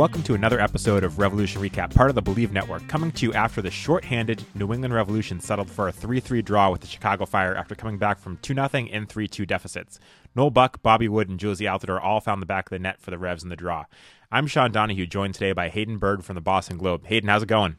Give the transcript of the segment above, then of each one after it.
Welcome to another episode of Revolution Recap, part of the Bleav Network, coming to you after the short-handed New England Revolution settled for a 3-3 draw with the Chicago Fire after coming back from 2-0 and 3-2 deficits. Noel Buck, Bobby Wood, and Jozy Altidore all found the back of the net for the Revs in the draw. I'm Sean Donahue, joined today by Hayden Bird from the Boston Globe. Hayden, how's it going?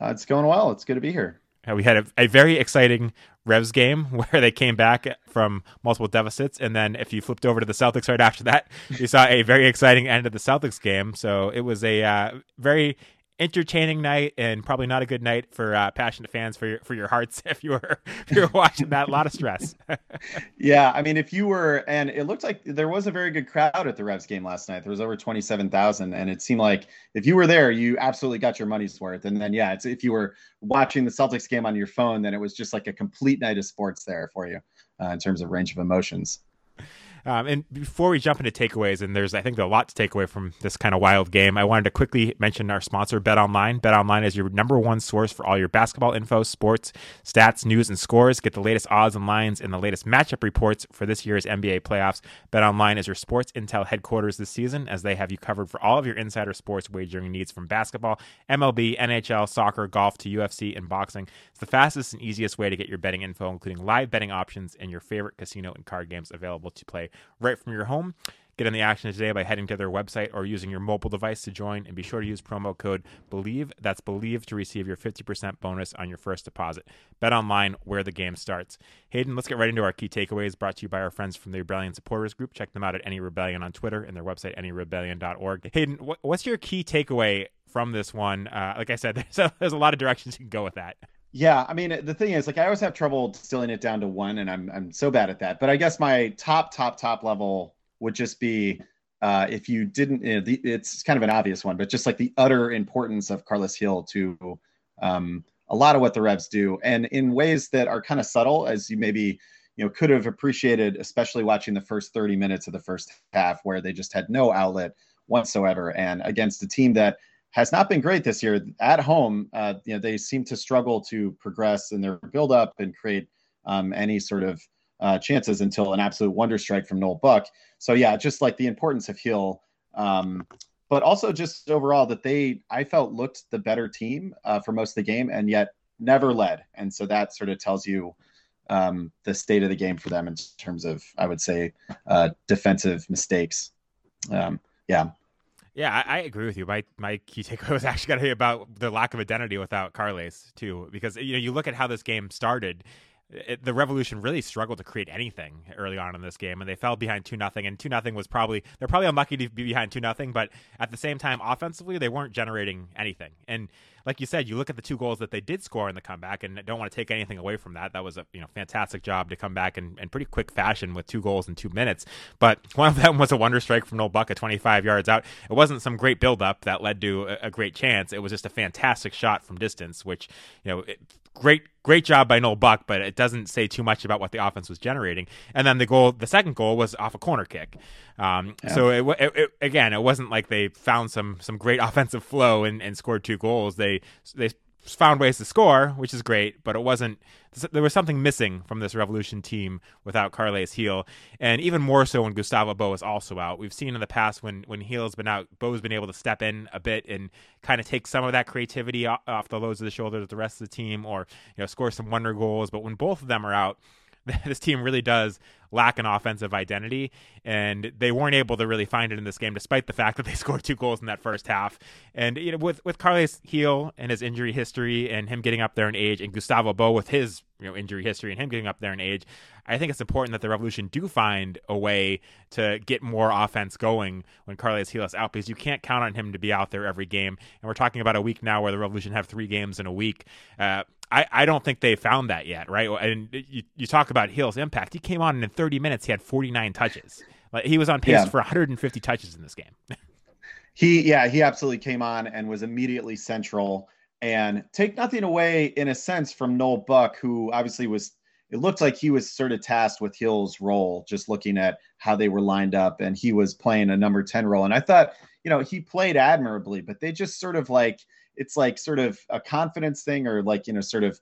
Uh, it's going well. It's good to be here. Uh, we had a, a, very exciting Revs game where they came back from multiple deficits, and then if you flipped over to the Celtics right after that, you saw a very exciting end of the Celtics game. So it was a uh, very entertaining night and probably not a good night for uh, passionate fans for your for your hearts if you were if you were watching that. A lot of stress. yeah, I mean, if you were, and it looked like there was a very good crowd at the Revs game last night. There was over twenty seven thousand, and it seemed like if you were there, you absolutely got your money's worth. And then yeah, it's if you were watching the Celtics game on your phone, then it was just like a complete night of sports there for you uh, in terms of range of emotions. Um, and before we jump into takeaways, and there's I think a lot to take away from this kind of wild game, I wanted to quickly mention our sponsor, Bet Online. Bet Online is your number one source for all your basketball info, sports, stats, news, and scores. Get the latest odds and lines and the latest matchup reports for this year's NBA playoffs. Bet Online is your sports intel headquarters this season, as they have you covered for all of your insider sports wagering needs from basketball, MLB, NHL, soccer, golf to UFC and boxing. It's the fastest and easiest way to get your betting info, including live betting options and your favorite casino and card games available to play right from your home. Get in the action today by heading to their website or using your mobile device to join. And be sure to use promo code BLEAV. That's BLEAV to receive your 50% bonus on your first deposit. Bet online where the game starts. Hayden, let's get right into our key takeaways brought to you by our friends from the Rebellion Supporters Group. Check them out at NE Rebellion on Twitter and their website, nerebellion.org. Hayden, what's your key takeaway from this one? Uh, like I said, there's a, there's a lot of directions you can go with that. Yeah, I mean the thing is, like, I always have trouble distilling it down to one, and I'm I'm so bad at that. But I guess my top top top level would just be uh, if you didn't. You know, the, it's kind of an obvious one, but just like the utter importance of Carles Gil to um, a lot of what the Revs do, and in ways that are kind of subtle, as you maybe you know could have appreciated, especially watching the first 30 minutes of the first half, where they just had no outlet whatsoever, and against a team that has not been great this year at home. Uh, you know, they seem to struggle to progress in their build up and create um, any sort of uh, chances until an absolute wonder strike from Noel Buck. So yeah, just like the importance of Gil, um, but also just overall that they I felt looked the better team uh, for most of the game and yet never led, and so that sort of tells you um, the state of the game for them in terms of I would say uh, defensive mistakes. Um, yeah, yeah, I, I, agree with you. My my key takeaway was actually going to be about the lack of identity without Carles too, because you know you look at how this game started. It, the Revolution really struggled to create anything early on in this game, and they fell behind two nothing. And two nothing was probably they're probably unlucky to be behind two nothing, but at the same time, offensively they weren't generating anything. And like you said, you look at the two goals that they did score in the comeback, and don't want to take anything away from that. That was a you know fantastic job to come back in, in pretty quick fashion with two goals in two minutes. But one of them was a wonder strike from Noel Buck at 25 yards out. It wasn't some great buildup that led to a, a great chance. It was just a fantastic shot from distance, which you know it, great great job by Noel Buck, but it doesn't say too much about what the offense was generating. And then the goal, the second goal, was off a corner kick. Um, yeah. So it, it, it, again, it wasn't like they found some some great offensive flow and, and scored two goals. They they found ways to score, which is great, but it wasn't. There was something missing from this Revolution team without Carles Gil, and even more so when Gustavo Bou is also out. We've seen in the past when when Gil's been out, Bou's been able to step in a bit and kind of take some of that creativity off the loads of the shoulders of the rest of the team, or you know score some wonder goals. But when both of them are out, this team really does lack an offensive identity, and they weren't able to really find it in this game, despite the fact that they scored two goals in that first half. And you know, with with Carles Gil and his injury history, and him getting up there in age, and Gustavo Bou with his you know injury history, and him getting up there in age, I think it's important that the Revolution do find a way to get more offense going when Carles Gil is out, because you can't count on him to be out there every game. And we're talking about a week now where the Revolution have three games in a week. Uh, I, I don't think they found that yet, right? And you, you talk about Gil's impact. He came on and in 30 minutes, he had 49 touches. Like he was on pace yeah. for 150 touches in this game. he, yeah, he absolutely came on and was immediately central. And take nothing away, in a sense, from Noel Buck, who obviously was. It looked like he was sort of tasked with Gil's role, just looking at how they were lined up, and he was playing a number 10 role. And I thought, you know, he played admirably, but they just sort of like it's like sort of a confidence thing or like you know sort of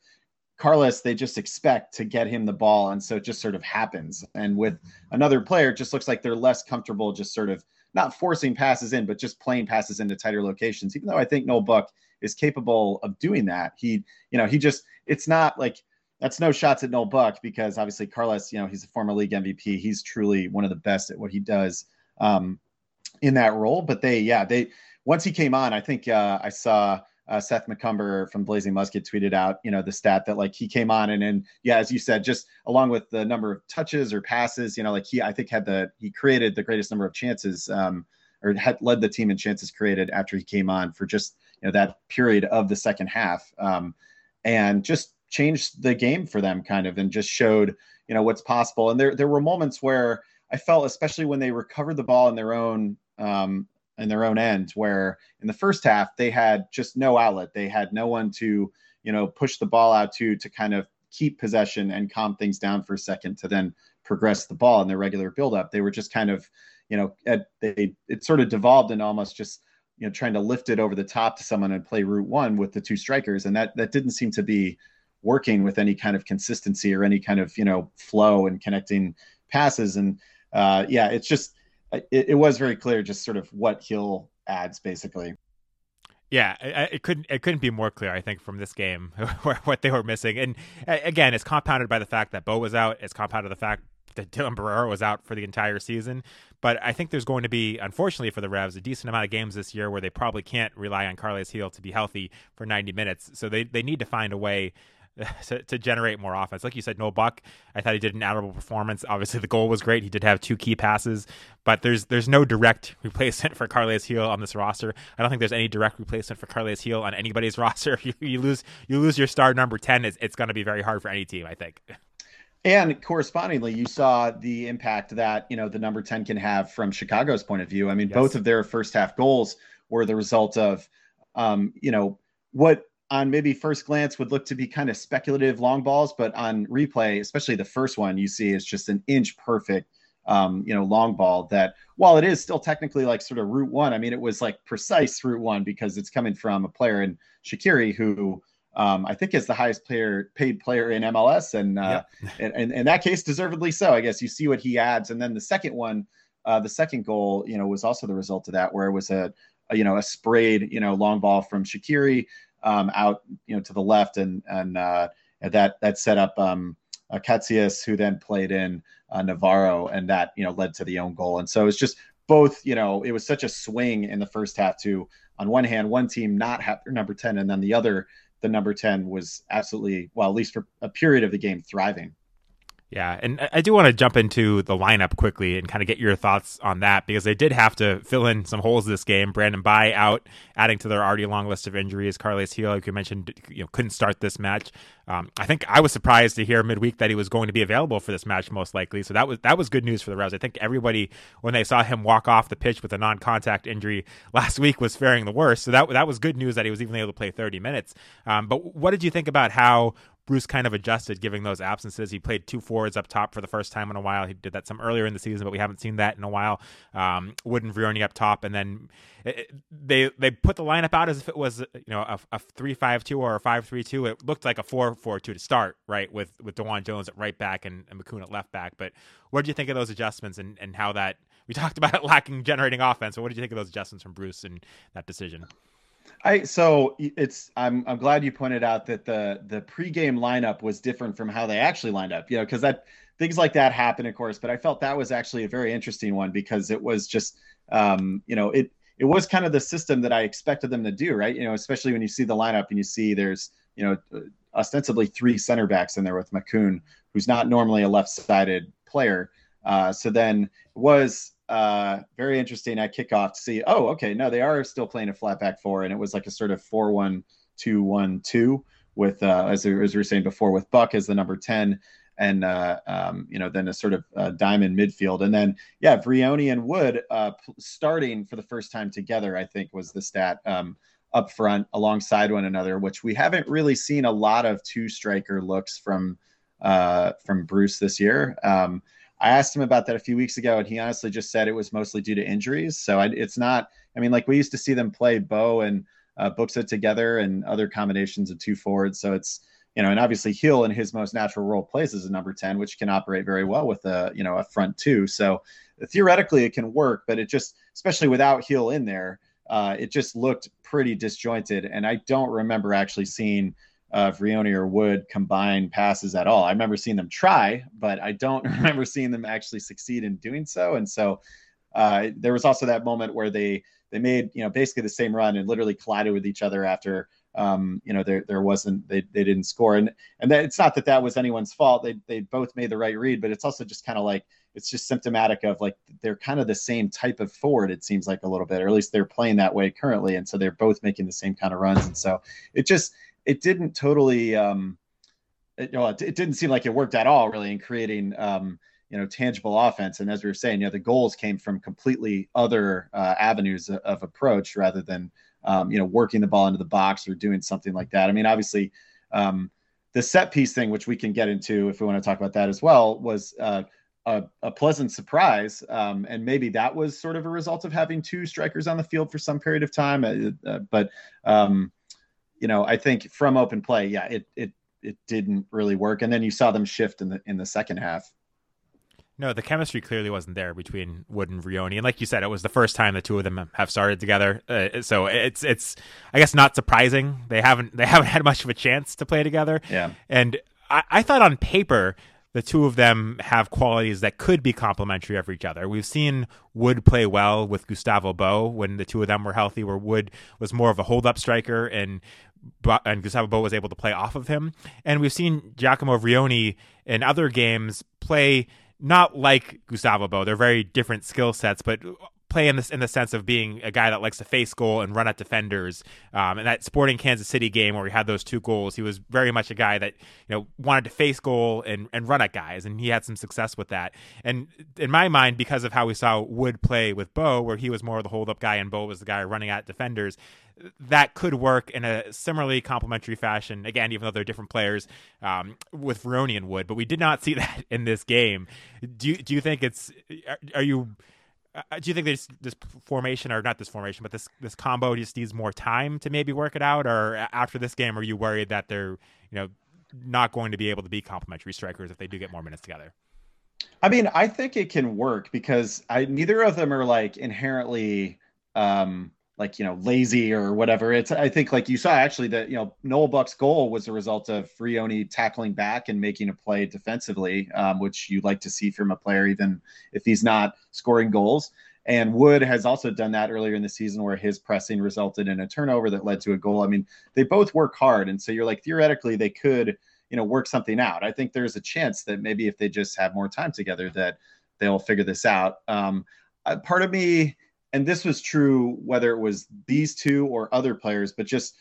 Carles, they just expect to get him the ball. And so it just sort of happens. And with another player, it just looks like they're less comfortable just sort of not forcing passes in, but just playing passes into tighter locations. Even though I think Noel Buck is capable of doing that. He, you know, he just, it's not like that's no shots at Noel Buck because obviously Carles, you know, he's a former league MVP. He's truly one of the best at what he does um, in that role. But they, yeah, they, once he came on, I think uh, I saw uh, Seth McCumber from Blazing Musket tweeted out, you know, the stat that like he came on and and yeah, as you said, just along with the number of touches or passes, you know, like he I think had the he created the greatest number of chances um, or had led the team in chances created after he came on for just you know that period of the second half um, and just changed the game for them kind of and just showed you know what's possible. And there there were moments where I felt, especially when they recovered the ball in their own um, in their own end where in the first half they had just no outlet. They had no one to you know push the ball out to to kind of keep possession and calm things down for a second to then progress the ball in their regular buildup. They were just kind of you know at, they it sort of devolved and almost just you know trying to lift it over the top to someone and play route one with the two strikers. And that that didn't seem to be working with any kind of consistency or any kind of you know flow and connecting passes. And uh, yeah it's just it, it was very clear just sort of what Gil adds basically. Yeah, it, couldn't it couldn't be more clear. I think from this game what they were missing, and again, it's compounded by the fact that Bou was out. It's compounded by the fact that Dylan Borrero was out for the entire season. But I think there's going to be, unfortunately for the Revs, a decent amount of games this year where they probably can't rely on Carles Gil to be healthy for 90 minutes. So they, they need to find a way to, to, generate more offense. Like you said, Noel Buck, I thought he did an admirable performance. Obviously, the goal was great. He did have two key passes, but there's there's no direct replacement for Carles Gil on this roster. I don't think there's any direct replacement for Carles Gil on anybody's roster. You, you lose you lose your star number ten, it's, it's going to be very hard for any team. I think. And correspondingly, you saw the impact that you know the number ten can have from Chicago's point of view. I mean, yes. both of their first half goals were the result of, um, you know, what on maybe first glance would look to be kind of speculative long balls, but on replay, especially the first one, you see is just an inch perfect, um, you know, long ball that while it is still technically like sort of route one, I mean, it was like precise route one because it's coming from a player in Shaqiri who um, I think is the highest player paid player in MLS. And, uh, and, and in that case, deservedly so, I guess you see what he adds. And then the second one, uh, the second goal, you know, was also the result of that, where it was a, a you know, a sprayed, you know, long ball from Shaqiri um, out, you know, to the left, and and uh, that that set up um, uh, who then played in uh, Navarro, and that you know led to the own goal. And so it's just both, you know, it was such a swing in the first half to, on one hand, one team not have their number ten, and then the other, the number ten was absolutely well, at least for a period of the game, thriving. Yeah, and I do want to jump into the lineup quickly and kind of get your thoughts on that because they did have to fill in some holes this game. Brandon Bye out, adding to their already long list of injuries. Carles Gil, like you mentioned, you know, couldn't start this match. Um, I think I was surprised to hear midweek that he was going to be available for this match, most likely. So that was that was good news for the Revs. I think everybody, when they saw him walk off the pitch with a non-contact injury last week, was faring the worst. So that that was good news that he was even able to play 30 minutes. Um, but what did you think about how Bruce kind of adjusted giving those absences. He played two forwards up top for the first time in a while. He did that some earlier in the season, but we haven't seen that in a while. Um, Wood Vrioni up top, and then it, they they put the lineup out as if it was you know a, a three five two or a five three two. It looked like a four four two to start, right? With with DeJuan Jones at right back and, and Makoun at left back. But what did you think of those adjustments and, and how that we talked about it lacking generating offense? So what did you think of those adjustments from Bruce and that decision? I so it's I'm I'm glad you pointed out that the the pregame lineup was different from how they actually lined up. You know, because that things like that happen, of course. But I felt that was actually a very interesting one because it was just um, you know it it was kind of the system that I expected them to do, right? You know, especially when you see the lineup and you see there's you know ostensibly three center backs in there with Makoun, who's not normally a left-sided player. Uh, so then it was uh, very interesting at kickoff to see, oh, okay, no, they are still playing a flat back four. And it was like a sort of 4 1 2 1 2 with, uh, as, as we were saying before, with Buck as the number 10 and, uh, um, you know, then a sort of uh, diamond midfield. And then, yeah, Vrioni and Wood uh, starting for the first time together, I think was the stat. Um, up front alongside one another, which we haven't really seen a lot of two striker looks from uh, from Bruce this year. Um, I asked him about that a few weeks ago, and he honestly just said it was mostly due to injuries. So I, it's not. I mean, like we used to see them play Bou and uh, it together, and other combinations of two forwards. So it's you know, and obviously Gil in his most natural role plays as a number ten, which can operate very well with a you know a front two. So theoretically it can work, but it just especially without Gil in there, uh, it just looked pretty disjointed. And I don't remember actually seeing uh, Vrioni or Wood combine passes at all. I remember seeing them try, but I don't remember seeing them actually succeed in doing so. And so uh, there was also that moment where they they made you know basically the same run and literally collided with each other after um, you know there there wasn't they, they didn't score and and that, it's not that that was anyone's fault. They they both made the right read, but it's also just kind of like it's just symptomatic of like they're kind of the same type of forward it seems like a little bit or at least they're playing that way currently and so they're both making the same kind of runs and so it just it didn't totally um, it, you know, it, it, didn't seem like it worked at all really in creating um, you know tangible offense and as we were saying you know the goals came from completely other uh, avenues of, of, approach rather than um, you know working the ball into the box or doing something like that i mean obviously um, the set piece thing which we can get into if we want to talk about that as well was uh, a, a, pleasant surprise. Um, and maybe that was sort of a result of having two strikers on the field for some period of time. Uh, uh, but um, you know, I think from open play, yeah, it it it didn't really work. And then you saw them shift in the in the second half. No, the chemistry clearly wasn't there between Wood and Vrioni, and like you said, it was the first time the two of them have started together. Uh, so it's it's I guess not surprising they haven't they haven't had much of a chance to play together. Yeah, and I, I thought on paper the two of them have qualities that could be complementary of each other. We've seen Wood play well with Gustavo Bou when the two of them were healthy, where Wood was more of a hold up striker and and Gustavo Bou was able to play off of him. And we've seen Giacomo Vrioni in other games play not like Gustavo Bou. They're very different skill sets, but play in this in the sense of being a guy that likes to face goal and run at defenders. Um, and that Sporting Kansas City game where he had those two goals, he was very much a guy that you know wanted to face goal and and run at guys, and he had some success with that. And in my mind, because of how we saw Wood play with Bou, where he was more of the hold up guy and Bou was the guy running at defenders. That could work in a similarly complementary fashion. Again, even though they're different players, um, with Vrioni and Wood, but we did not see that in this game. Do you, do you think it's? Are you uh, do you think this this formation or not this formation, but this this combo just needs more time to maybe work it out, or after this game, are you worried that they're you know not going to be able to be complementary strikers if they do get more minutes together? I mean, I think it can work because I neither of them are like inherently um, like you know lazy or whatever. It's I think like you saw actually that you know Noel Buck's goal was a result of Vrioni tackling back and making a play defensively, um, which you'd like to see from a player even if he's not scoring goals. And Wood has also done that earlier in the season where his pressing resulted in a turnover that led to a goal. I mean, they both work hard, and so you're like theoretically they could you know work something out. I think there's a chance that maybe if they just have more time together that they'll figure this out. Um, part of me and this was true whether it was these two or other players, but just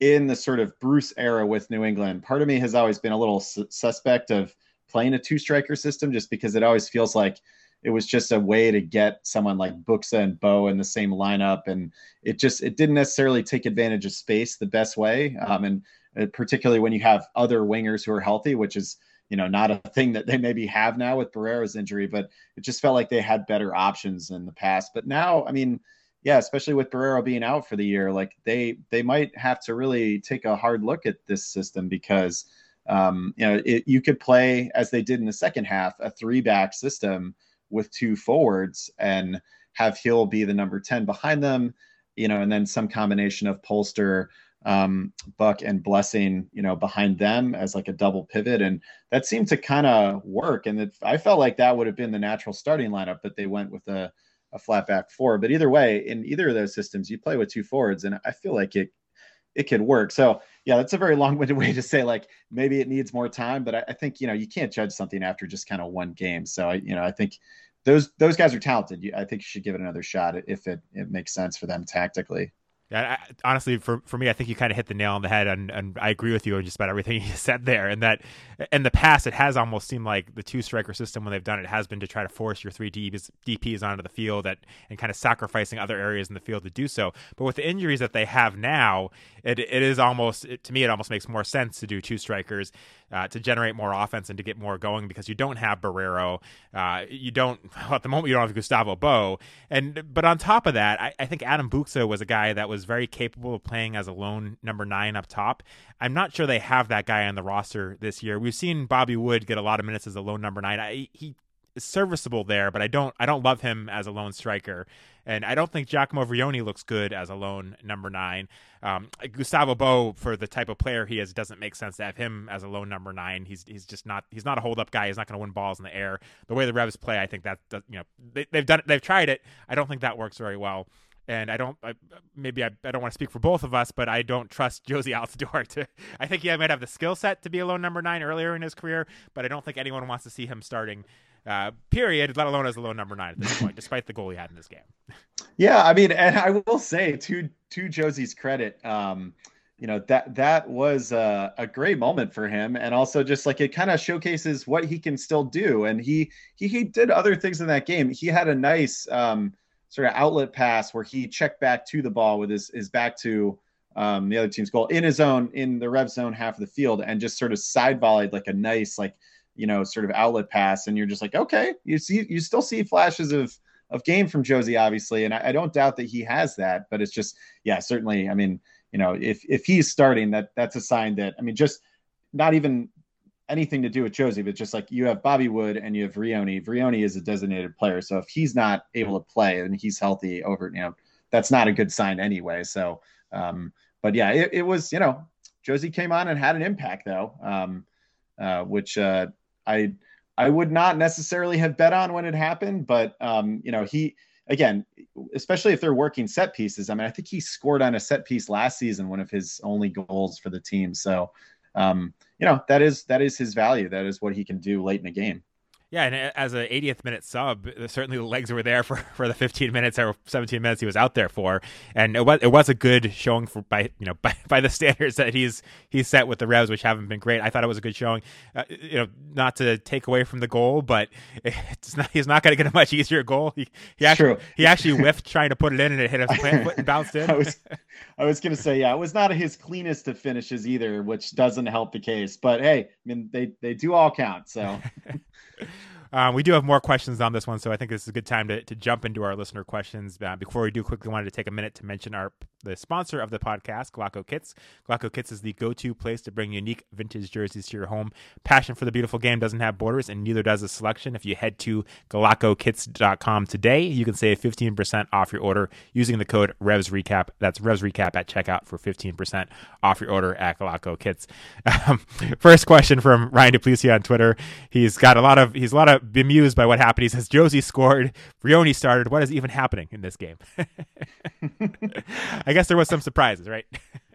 in the sort of Bruce era with New England, part of me has always been a little su- suspect of playing a two striker system just because it always feels like it was just a way to get someone like Buksa and Bou in the same lineup. And it just, it didn't necessarily take advantage of space the best way. Um, and uh, particularly when you have other wingers who are healthy, which is you know, not a thing that they maybe have now with Borrero's injury, but it just felt like they had better options in the past. But now, I mean, yeah, especially with Barrera being out for the year, like they they might have to really take a hard look at this system because um, you know it, you could play as they did in the second half a three back system with two forwards and have Gil be the number ten behind them you know, and then some combination of Polster, um, Buck, and Blessing, you know, behind them as like a double pivot, and that seemed to kind of work. And it, I felt like that would have been the natural starting lineup, but they went with a a flat back four. But either way, in either of those systems, you play with two forwards, and I feel like it it could work. So yeah, that's a very long-winded way to say like maybe it needs more time, but I, I think you know you can't judge something after just kind of one game. So I, you know I think those those guys are talented. I think you should give it another shot if it it makes sense for them tactically. Yeah, I, honestly, for for me, I think you kind of hit the nail on the head, and, and I agree with you on just about everything you said there. And that in the past, it has almost seemed like the two striker system when they've done it has been to try to force your three DPs, DPs onto the field at, and kind of sacrificing other areas in the field to do so. But with the injuries that they have now, it it is almost it, to me it almost makes more sense to do two strikers uh, to generate more offense and to get more going because you don't have Borrero, uh, you don't well, at the moment you don't have Gustavo Bou, and but on top of that, I, I think Adam Buksa was a guy that was very capable of playing as a lone number nine up top. I'm not sure they have that guy on the roster this year. We've seen Bobby Wood get a lot of minutes as a lone number nine. I, he is serviceable there, but I don't I don't love him as a lone striker. And I don't think Giacomo Vrioni looks good as a lone number nine. Um, Gustavo Bou, for the type of player he is, doesn't make sense to have him as a lone number nine. He's he's just not he's not a hold up guy. He's not going to win balls in the air. The way the Revs play, I think that, that you know they, they've done it. They've tried it. I don't think that works very well and I don't I, maybe I, I don't want to speak for both of us, but I don't trust Jozy Altidore to. I think he might have the skill set to be a lone number nine earlier in his career, but I don't think anyone wants to see him starting uh, period, let alone as a low number nine at this point, despite the goal he had in this game. Yeah, I mean, and I will say to to Jozy's credit, um, you know that that was a, a, great moment for him, and also just like it kind of showcases what he can still do. And he he he did other things in that game. He had a nice um, sort of outlet pass where he checked back to the ball with his his back to um, the other team's goal in his own in the rev zone half of the field, and just sort of side volleyed like a nice like you know, sort of outlet pass, and you're just like, okay, you see, you still see flashes of of game from Jozy, obviously, and I, I don't doubt that he has that, but it's just, yeah, certainly. I mean, you know, if if he's starting, that that's a sign that I mean, just not even anything to do with Jozy, but just like you have Bobby Wood and you have Vrioni. Vrioni is a designated player, so if he's not able to play and he's healthy over, you know, that's not a good sign anyway. So, um, but yeah, it, it was, you know, Jozy came on and had an impact though, um, uh, which uh, I I would not necessarily have bet on when it happened, but um, you know, he again, especially if they're working set pieces. I mean, I think he scored on a set piece last season, one of his only goals for the team. So, um, you know, that is that is his value. That is what he can do late in the game. Yeah, and as a 80th minute sub, certainly the legs were there for, for the 15 minutes or 17 minutes he was out there for, and it was it was a good showing for by you know by, by the standards that he's he's set with the Revs, which haven't been great. I thought it was a good showing. Uh, you know, not to take away from the goal, but it's not he's not going to get a much easier goal. He, he actually True. he actually whiffed trying to put it in, and it hit his plant foot and bounced in. I was I was going to say yeah, it was not his cleanest of finishes either, which doesn't help the case. But hey, I mean they they do all count, so. Um, we do have more questions on this one, so I think this is a good time to, to jump into our listener questions. Uh, before we do, quickly wanted to take a minute to mention our the sponsor of the podcast, Golaco Kits. Golaco Kits is the go-to place to bring unique vintage jerseys to your home. Passion for the beautiful game doesn't have borders, and neither does the selection. If you head to GolacoKits.com today, you can save 15% off your order using the code Revs Recap. That's Revs Recap at checkout for 15% off your order at Golaco Kits. Um, first question from Ryan Duplessis on Twitter. He's got a lot of he's a lot of bemused by what happened. He says Jozy scored, Vrioni started. What is even happening in this game? I guess there was some surprises, right?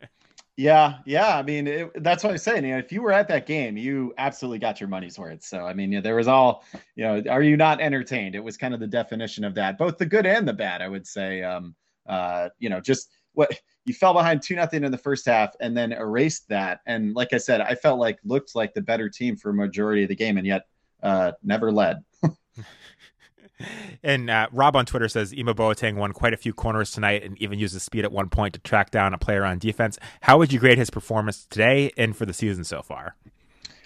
yeah, yeah. I mean, it, that's what I'm saying. You know, if you were at that game, you absolutely got your money's worth. So, I mean, yeah, there was all, you know, are you not entertained? It was kind of the definition of that, both the good and the bad. I would say, um, uh, you know, just what you fell behind two nothing in the first half and then erased that. And like I said, I felt like looked like the better team for a majority of the game, and yet uh, never led. and uh, Rob on Twitter says Ema Boateng won quite a few corners tonight and even used his speed at one point to track down a player on defense. How would you grade his performance today and for the season so far?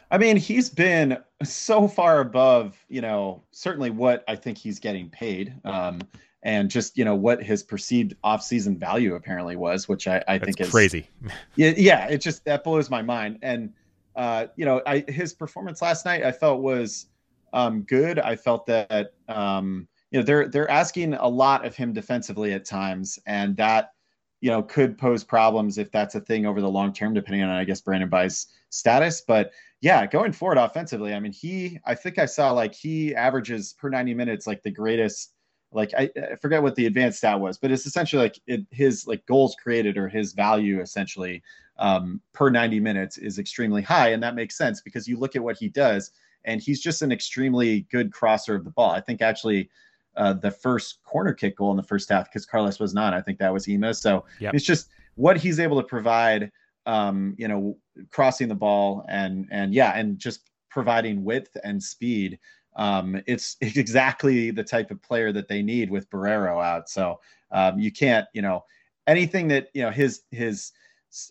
I mean, he's been so far above, you know, certainly what I think he's getting paid. Um, and just you know what his perceived off-season value apparently was, which I, I think is crazy. yeah, yeah, it just that blows my mind. And uh, you know, I his performance last night I felt was um, good. I felt that um, you know they're they're asking a lot of him defensively at times, and that you know, could pose problems if that's a thing over the long term, depending on, I guess, Brandon Bye's status. But yeah, going forward offensively, I mean, he, I think I saw like he averages per 90 minutes like the greatest. Like I, I forget what the advanced stat was, but it's essentially like it, his like goals created or his value essentially um, per 90 minutes is extremely high, and that makes sense because you look at what he does, and he's just an extremely good crosser of the ball. I think actually uh, the first corner kick goal in the first half because Carles was not. I think that was Ema. So yep. it's just what he's able to provide. Um, you know, crossing the ball and and yeah, and just providing width and speed. Um, it's, it's exactly the type of player that they need with Borrero out. So um, you can't, you know, anything that you know his his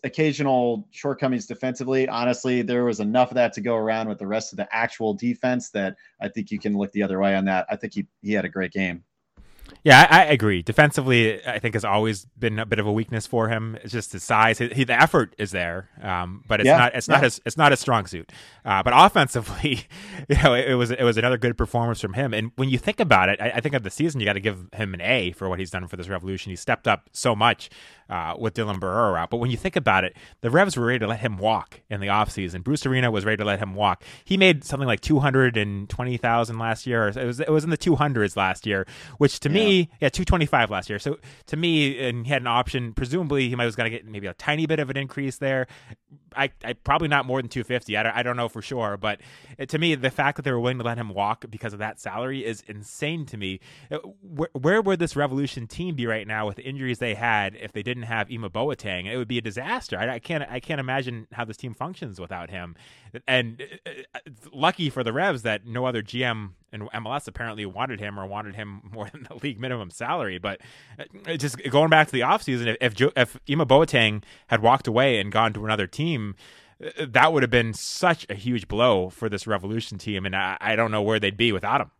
occasional shortcomings defensively. Honestly, there was enough of that to go around with the rest of the actual defense that I think you can look the other way on that. I think he he had a great game. Yeah, I, I, agree. Defensively, I think has always been a bit of a weakness for him. It's just his size. He, the effort is there, um, but it's yeah, not. It's yeah. not his. It's not a strong suit. Uh, but offensively, you know, it, it, was it was another good performance from him. And when you think about it, I, I think of the season, you got to give him an A for what he's done for this revolution. He stepped up so much uh, with Dylan Borrero out. But when you think about it, the Revs were ready to let him walk in the offseason. Bruce Arena was ready to let him walk. He made something like two hundred and twenty thousand last year. It was it was in the two hundreds last year, which to yeah. me, yeah, two twenty five last year. So to me, and he had an option. Presumably, he might was going to get maybe a tiny bit of an increase there. I, I probably not more than 250. I don't, I don't know for sure, but to me, the fact that they were willing to let him walk because of that salary is insane to me. Uh, where, where would this Revolution team be right now with the injuries they had if they didn't have Ema Boateng? It would be a disaster. I, I can't I can't imagine how this team functions without him. And uh, uh, lucky for the Revs that no other GM and MLS apparently wanted him or wanted him more than the league minimum salary. But just going back to the offseason, if if, if Ema Boateng had walked away and gone to another team, uh, that would have been such a huge blow for this Revolution team, and I, I don't know where they'd be without him.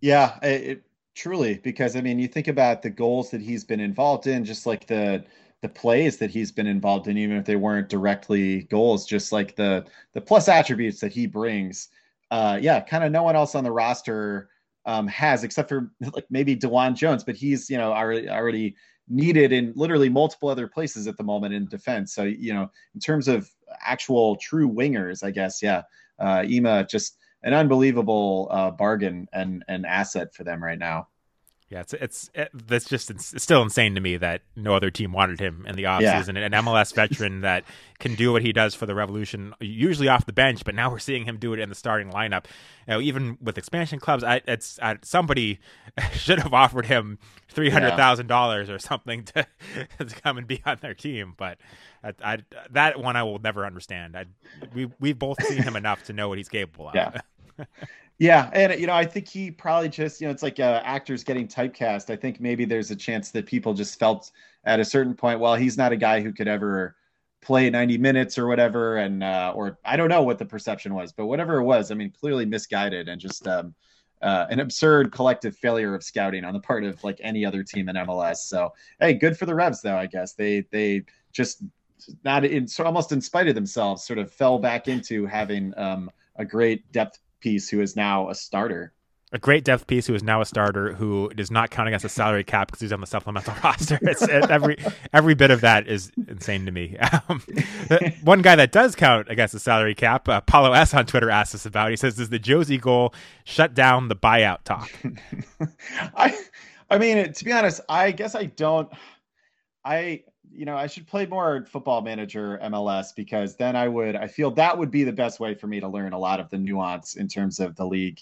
Yeah, it, truly, because I mean, you think about the goals that he's been involved in, just like the the plays that he's been involved in, even if they weren't directly goals, just like the the plus attributes that he brings uh, yeah, kind of no one else on the roster um, has, except for like maybe DeJuan Jones, but he's you know already already needed in literally multiple other places at the moment in defense. So you know, in terms of actual true wingers, I guess yeah, uh, Ema just an unbelievable uh, bargain and an asset for them right now. Yeah, it's it's it, that's just it's still insane to me that no other team wanted him in the offseason. Yeah. An MLS veteran that can do what he does for the Revolution, usually off the bench, but now we're seeing him do it in the starting lineup. You know, even with expansion clubs, I, it's I, somebody should have offered him three hundred thousand yeah. dollars or something to, to come and be on their team. But I, I, that one I will never understand. I, we we've both seen him enough to know what he's capable of. Yeah. Yeah, and you know, I think he probably just, you know, it's like uh, actors getting typecast. I think maybe there's a chance that people just felt at a certain point, well, he's not a guy who could ever play 90 minutes or whatever, and uh, or I don't know what the perception was, but whatever it was, I mean, clearly misguided and just um, uh, an absurd collective failure of scouting on the part of like any other team in MLS. So, hey, good for the Revs though. I guess they they just not in so almost in spite of themselves, sort of fell back into having um, a great depth piece who is now a starter. A great depth piece who is now a starter who does not count against the salary cap because he's on the supplemental roster. It's, it, every every bit of that is insane to me. Um, one guy that does count against the salary cap, uh, Paulo S on Twitter asked us about. He says, "Does the Jozy goal shut down the buyout talk?" I, I mean, to be honest, I guess I don't. I you know, I should play more football manager MLS because then I would, I feel that would be the best way for me to learn a lot of the nuance in terms of the league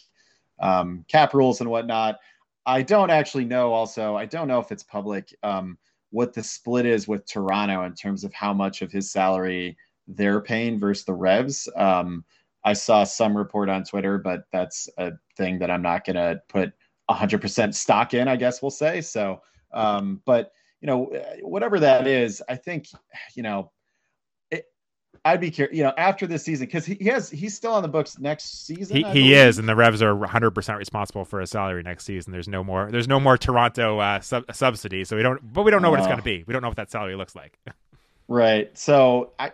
um, cap rules and whatnot. I don't actually know also, I don't know if it's public um, what the split is with Toronto in terms of how much of his salary they're paying versus the Revs. Um, I saw some report on Twitter, but that's a thing that I'm not going to put 100% stock in, I guess we'll say. So, um, but you know, whatever that is, I think, you know, it, I'd be curious, you know, after this season, because he, he, has, he's still on the books next season. He, he is, and the Revs are 100 percent responsible for his salary next season. There's no more, there's no more Toronto uh, sub- subsidy, so we don't, but we don't know what it's going to be. We don't know what that salary looks like. right. So I,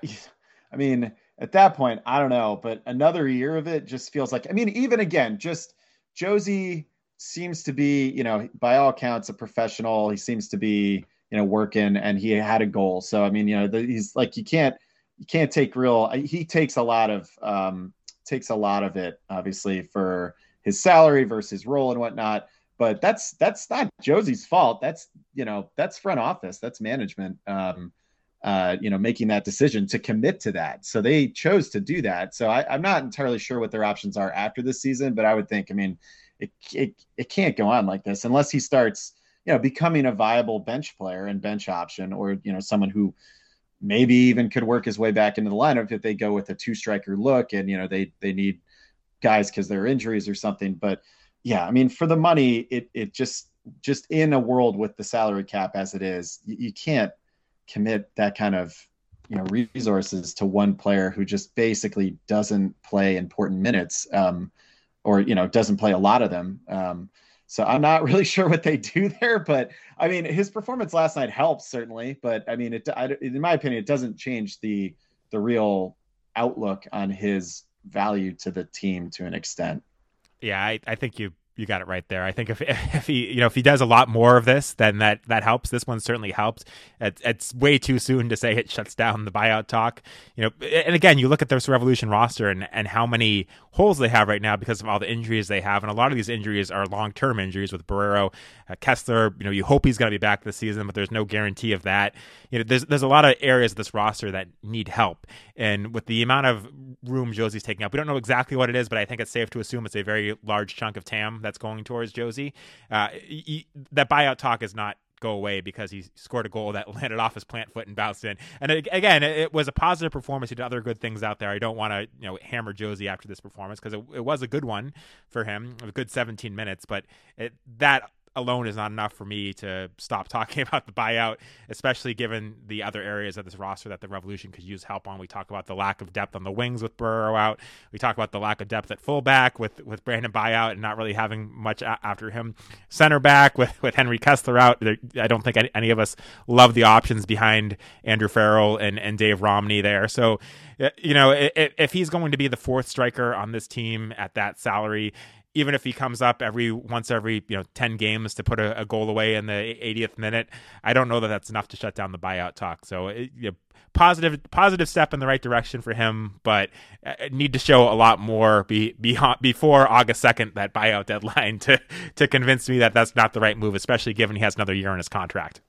I mean, at that point, I don't know, but another year of it just feels like, I mean, even again, just Jozy seems to be, you know, by all accounts, a professional. He seems to be you know, working, and he had a goal. So I mean, you know, the, he's like you can't you can't take real. He takes a lot of um, takes a lot of it, obviously, for his salary versus role and whatnot. But that's that's not Jozy's fault. That's you know that's front office. That's management. Um, uh, you know, making that decision to commit to that. So they chose to do that. So I, am not entirely sure what their options are after this season, but I would think, I mean, it, it, it can't go on like this unless he starts, you know, becoming a viable bench player and bench option, or, you know, someone who maybe even could work his way back into the lineup if they go with a two striker look and, you know, they, they need guys because they're injuries or something. But yeah, I mean, for the money, it, it just, just in a world with the salary cap as it is, you, you can't, commit that kind of you know resources to one player who just basically doesn't play important minutes um, or you know doesn't play a lot of them um, so i'm not really sure what they do there but i mean his performance last night helps certainly but i mean it I, in my opinion it doesn't change the the real outlook on his value to the team to an extent. Yeah i, I think you you got it right there. I think if if he you know if he does a lot more of this, then that that helps. This one certainly helped. It's, it's way too soon to say it shuts down the buyout talk. You know, and again, you look at this Revolution roster and and how many holes they have right now because of all the injuries they have, and a lot of these injuries are long term injuries with Borrero, uh, Kessler. You know, you hope he's going to be back this season, but there's no guarantee of that. You know, there's there's a lot of areas of this roster that need help, and with the amount of room Jozy's taking up, we don't know exactly what it is, but I think it's safe to assume it's a very large chunk of TAM going towards Jozy. Uh, he, that buyout talk is not go away because he scored a goal that landed off his plant foot and bounced in. And again, it was a positive performance. He did other good things out there. I don't want to you know hammer Jozy after this performance because it, it, was a good one for him, a good 17 minutes. But it, that alone is not enough for me to stop talking about the Bye out, especially given the other areas of this roster that the Revolution could use help on. We talk about the lack of depth on the wings with Burrow out. We talk about the lack of depth at fullback with with Brandon buyout and not really having much a- after him. Center back with with Henry Kessler out. I don't think any, of us love the options behind Andrew Farrell and and Dave Romney there. So uh, you know, if he's going to be the fourth striker on this team at that salary, even if he comes up every once every you know 10 games to put a, a, goal away in the 80th minute i don't know that that's enough to shut down the buyout talk. So it, you know, positive positive step in the right direction for him but uh, need to show a lot more be, be, before august 2nd that buyout deadline to to convince me that that's not the right move especially given he has another year in his contract.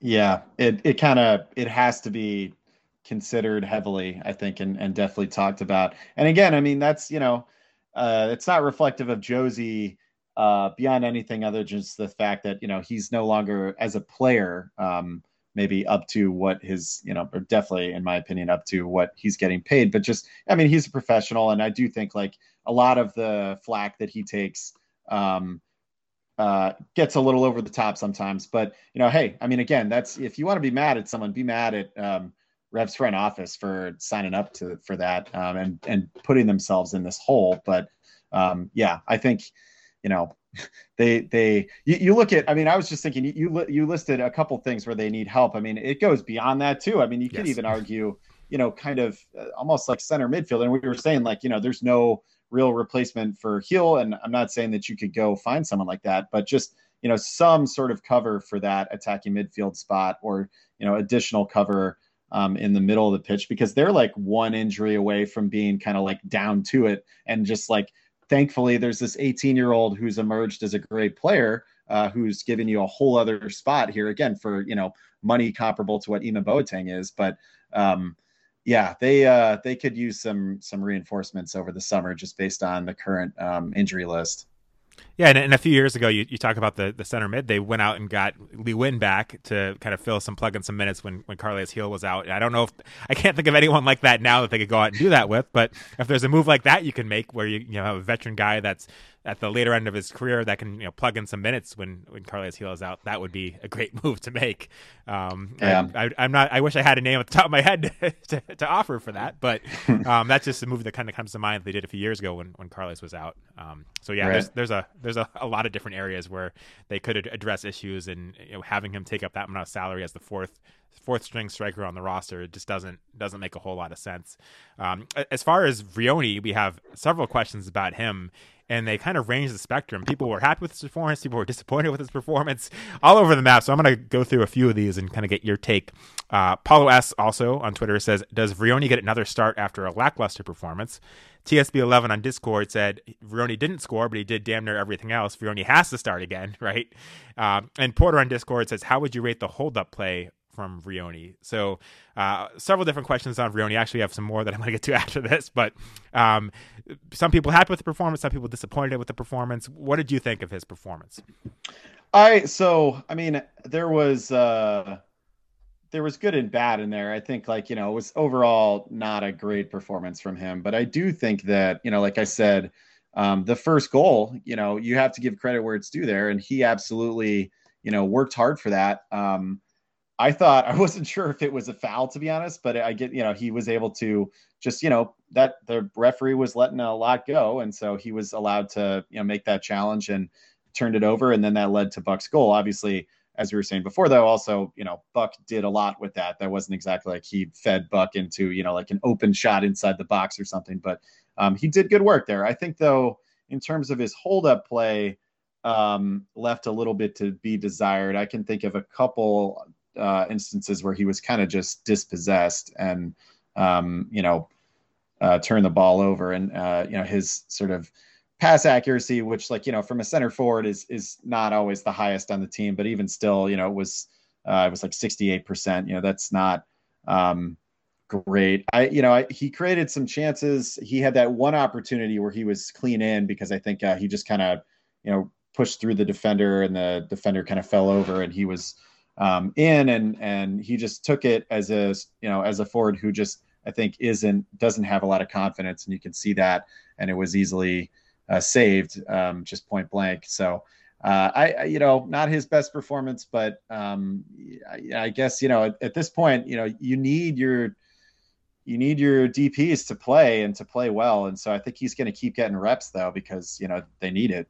Yeah it, it kind of it has to be considered heavily i think and, and definitely talked about. And again i mean that's you know uh, it's not reflective of Jozy uh, beyond anything other than just the fact that you know he's no longer as a player um, maybe up to what his you know or definitely in my opinion up to what he's getting paid but just i mean he's a professional and i do think like a lot of the flack that he takes um, uh, gets a little over the top sometimes but you know hey i mean again that's if you want to be mad at someone be mad at um, Revs front office for signing up to for that um, and and putting themselves in this hole. But um, yeah, I think you know they they you, you, look at. I mean, I was just thinking you you listed a couple things where they need help. I mean, it goes beyond that too. I mean, you could yes. even argue you know kind of uh, almost like center midfield. And we were saying like you know there's no real replacement for Gil and I'm not saying that you could go find someone like that, but just you know some sort of cover for that attacking midfield spot or you know additional cover um, in the middle of the pitch because they're like one injury away from being kind of like down to it. And just like, thankfully, there's this 18 year old who's emerged as a great player uh, who's given you a whole other spot here again for, you know, money comparable to what Ema Boateng is. But, um, yeah, they uh, they could use some some reinforcements over the summer just based on the current um, injury list. Yeah, and, and, a few years ago, you, you talk about the, the center mid. They went out and got Lee Nguyen back to kind of fill some plug in some minutes when when Carles Gil was out. I don't know if I can't think of anyone like that now that they could go out and do that with. But if there's a move like that you can make where you you know have a veteran guy that's at the later end of his career that can you know plug in some minutes when when Carles Gil is out. That would be a great move to make. Um, yeah. I, am not. I wish I had a name at the top of my head to, to offer for that, but um, that's just a move that kind of comes to mind. They did a few years ago when when Carles was out. Um, so yeah, right. there's there's a there's a, a lot of different areas where they could address issues, and you know, having him take up that amount of salary as the fourth fourth string striker on the roster it just doesn't doesn't make a whole lot of sense. Um, as far as Vrioni, we have several questions about him and they kind of range the spectrum. People were happy with his performance, people were disappointed with his performance, all over the map. So I'm going to go through a few of these and kind of get your take. Uh, Paulo S. also on Twitter says, Does Vrioni get another start after a lackluster performance? TSB11 on Discord said Vrioni didn't score, but he did damn near everything else. Vrioni has to start again, right? Um, and Porter on Discord says, How would you rate the holdup play from Vrioni. So uh, several different questions on Vrioni. Actually, I have some more that I'm going to get to after this. But um, some people happy with the performance, some people disappointed with the performance. What did you think of his performance? I so I mean there was uh, there was good and bad in there. I think like you know it was overall not a great performance from him, but I do think that you know like I said. Um, the first goal, you know, you have to give credit where it's due there, and he absolutely, you know, worked hard for that. Um, I thought I wasn't sure if it was a foul to be honest, but I get you know he was able to just you know that the referee was letting a lot go, and so he was allowed to you know make that challenge and turned it over, and then that led to Buck's goal. Obviously, as we were saying before, though, also you know Buck did a lot with that. That wasn't exactly like he fed Buck into you know like an open shot inside the box or something, but um, he did good work there. I think though in terms of his hold up play um, left a little bit to be desired. I can think of a couple uh, instances where he was kind of just dispossessed and um, you know uh, turn the ball over and uh, you know his sort of pass accuracy which like you know from a center forward is is not always the highest on the team but even still you know it was uh, it was like 68% you know that's not um, great. I you know I, he created some chances. He had that one opportunity where he was clean in because i think uh, he just kind of you know pushed through the defender and the defender kind of fell over and he was um, in, and and he just took it as a you know as a forward who just I think isn't doesn't have a lot of confidence, and you can see that, and it was easily uh, saved um, just point blank. So. Uh, I, I, you know, not his best performance, but um, I, I, guess you know at, at, this point, you know, you need your you need your DPS to play and to play well, and so I think he's going to keep getting reps though because you know they need it.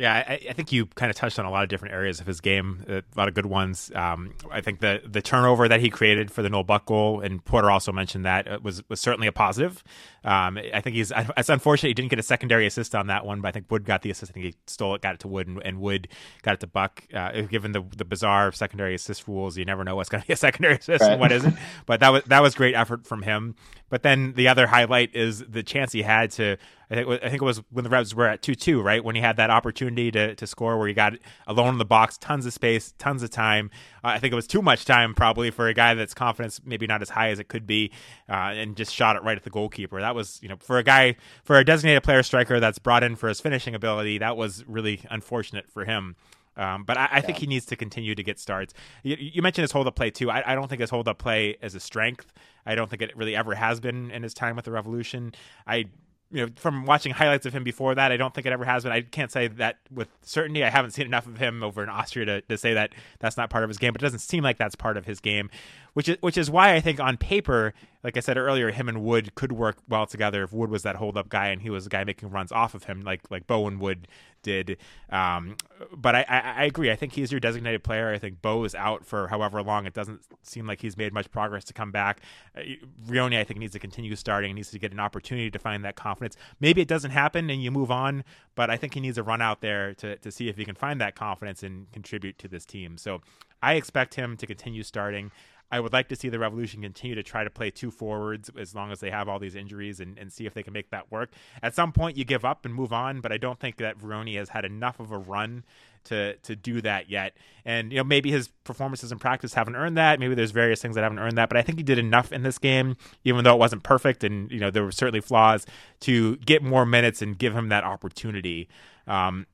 Yeah, I, I, think you kind of touched on a lot of different areas of his game, a lot of good ones. Um, I think the the turnover that he created for the Noel Buck goal, and Porter also mentioned that uh, was was certainly a positive. Um, I think he's it's unfortunate he didn't get a secondary assist on that one, but I think Wood got the assist. I think he stole it, got it to Wood, and, and Wood got it to Buck. Uh, given the the bizarre secondary assist rules, you never know what's going to be a secondary assist right. and what isn't. But that was that was great effort from him. But then the other highlight is the chance he had to I think it was when the Revs were at two two, right? When he had that opportunity to, to score, where he got alone in the box, tons of space, tons of time. Uh, I think it was too much time probably for a guy that's confidence maybe not as high as it could be, uh, and just shot it right at the goalkeeper. That was you know for a guy for a designated player striker that's brought in for his finishing ability, that was really unfortunate for him. Um, but I, I think he needs to continue to get starts. You, you mentioned his hold up play too. I, I, don't think his hold up play is a strength. I don't think it really ever has been in his time with the Revolution. I you know, from watching highlights of him before that, I don't think it ever has been. I can't say that with certainty. I haven't seen enough of him over in Austria to, to say that that's not part of his game, but it doesn't seem like that's part of his game, which is which is why I think on paper, like I said earlier, him and Wood could work well together if Wood was that hold up guy and he was a guy making runs off of him, like like Bowen Wood did. Um, but I, I, I, agree. I think he's your designated player. I think Bou is out for however long. It doesn't seem like he's made much progress to come back. Uh, Vrioni, I think, needs to continue starting. needs to get an opportunity to find that confidence. Maybe it doesn't happen and you move on, but I think he needs a run out there to, to see if he can find that confidence and contribute to this team. So I expect him to continue starting. I would like to see the Revolution continue to try to play two forwards as long as they have all these injuries and, and see if they can make that work. At some point, you give up and move on, but I don't think that Vrioni has had enough of a run to to do that yet. And you know, maybe his performances in practice haven't earned that. Maybe there's various things that haven't earned that. But I think he did enough in this game, even though it wasn't perfect, and you know there were certainly flaws to get more minutes and give him that opportunity. Um,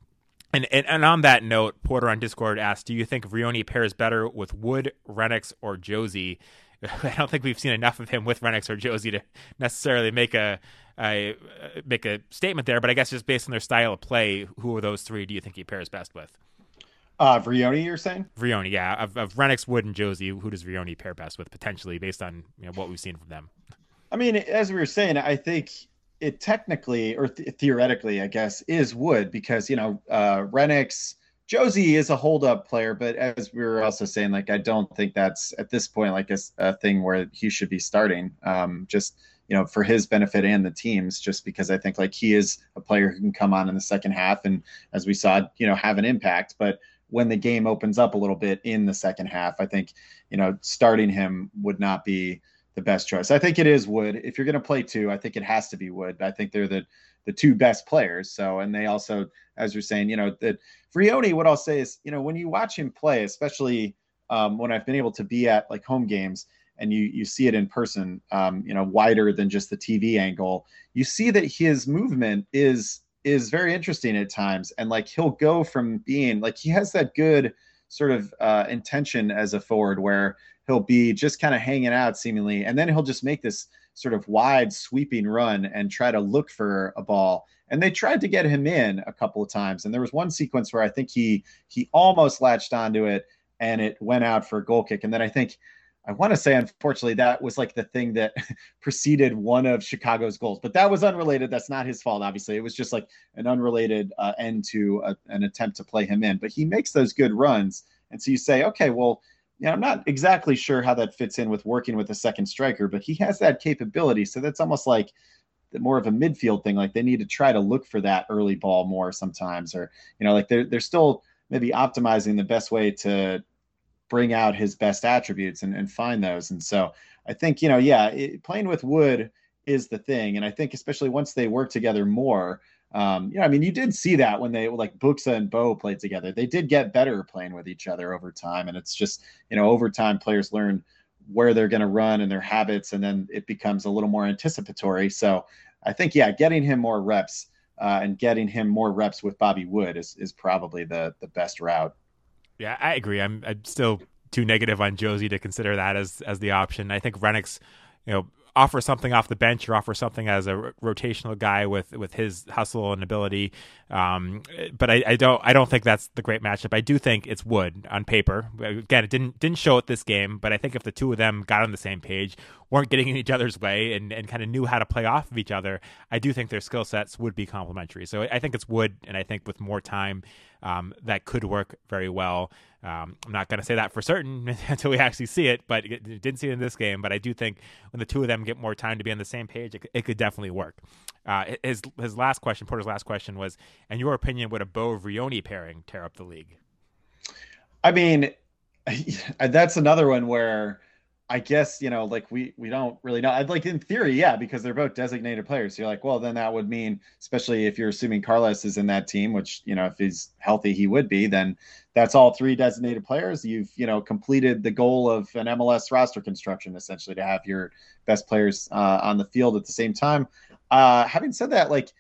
and, and, and on that note, Porter on Discord asked, "Do you think Vrioni pairs better with Wood, Rennicks, or Jozy?" I don't think we've seen enough of him with Rennicks or Jozy to necessarily make a, a make a statement there. But I guess just based on their style of play, who of those three do you think he pairs best with? Uh, Vrioni, you're saying? Vrioni, yeah. Of, of Rennicks, Wood, and Jozy, who does Vrioni pair best with potentially based on you know, what we've seen from them? I mean, as we were saying, I think it technically or th- theoretically, I guess, is Wood because you know uh, Rennicks. Jozy is a hold up player, but as we were also saying, like I don't think that's at this point like a, a thing where he should be starting. Um, just you know, for his benefit and the team's, just because I think like he is a player who can come on in the second half and, as we saw, you know, have an impact. But when the game opens up a little bit in the second half, I think, you know, starting him would not be the best choice. I think it is Wood. If you're going to play two, I think it has to be Wood. I think they're the the two best players. So, and they also, as you're saying, you know, that Vrioni, what I'll say is, you know, when you watch him play, especially um, when I've been able to be at like home games and you you see it in person, um, you know, wider than just the TV angle, you see that his movement is is very interesting at times, and like he'll go from being like he has that good sort of uh, intention as a forward where he'll be just kind of hanging out seemingly, and then he'll just make this sort of wide sweeping run and try to look for a ball. And they tried to get him in a couple of times, and there was one sequence where I think he he almost latched onto it and it went out for a goal kick. And then I think I want to say, unfortunately, that was like the thing that preceded one of Chicago's goals, but that was unrelated. That's not his fault, obviously. It was just like an unrelated uh, end to a, an attempt to play him in. But he makes those good runs, and so you say, okay, well, you I'm not exactly sure how that fits in with working with a second striker, but he has that capability. So that's almost like more of a midfield thing. Like they need to try to look for that early ball more sometimes, or you know, like they're they're still maybe optimizing the best way to bring out his best attributes and, and find those. And so I think, you know, yeah, it, playing with wood is the thing. And I think especially once they work together more, um, you know, I mean, you did see that when they like Buksa and Bou played together, they did get better playing with each other over time. And it's just, you know, over time players learn where they're going to run and their habits, and then it becomes a little more anticipatory. So I think, yeah, getting him more reps uh, and getting him more reps with Bobby Wood is is probably the the best route. Yeah, I agree. I'm I'm still too negative on Jozy to consider that as as the option. I think Rennick's, you know, offer something off the bench or offer something as a rotational guy with with his hustle and ability. Um, but I, I, don't I don't think that's the great matchup. I do think it's Wood on paper. Again, it didn't didn't show it this game, but I think if the two of them got on the same page, weren't getting in each other's way, and, and kind of knew how to play off of each other, I do think their skill sets would be complementary. So I think it's Wood, and I think with more time, um, that could work very well. Um, I'm not going to say that for certain until we actually see it, but it, didn't see it in this game. But I do think when the two of them get more time to be on the same page, it, it could definitely work. Uh, his his last question, Porter's last question was, in your opinion, would a Bou Vrioni pairing tear up the league? I mean, that's another one where I guess you know, like we we don't really know. I'd like in theory, yeah, because they're both designated players. So you're like, well, then that would mean, especially if you're assuming Carles is in that team, which you know, if he's healthy, he would be. Then that's all three designated players. You've you know completed the goal of an MLS roster construction, essentially, to have your best players uh, on the field at the same time. Uh, having said that, like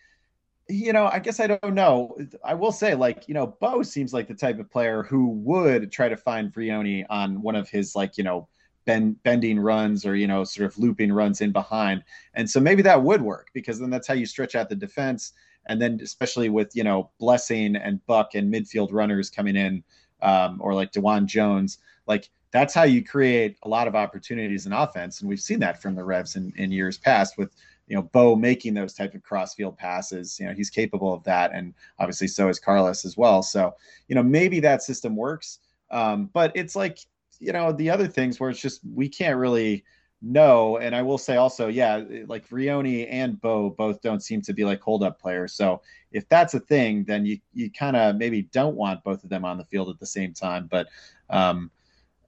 you know, I guess I don't know. I will say, like, you know, Bou seems like the type of player who would try to find Vrioni on one of his, like, you know, bend, bending runs or you know sort of looping runs in behind. And so maybe that would work because then that's how you stretch out the defense. And then especially with you know blessing and buck and midfield runners coming in um, or like DeJuan Jones like that's how you create a lot of opportunities in offense. And we've seen that from the revs in, in years past with you know Bou making those type of crossfield passes. You know he's capable of that. And obviously so is Carles as well. So you know maybe that system works. Um, but it's like you know the other things where it's just we can't really know. And I will say also, yeah, like Vrioni and Bou both don't seem to be like hold up players. So if that's a thing, then you you kind of maybe don't want both of them on the field at the same time. But um,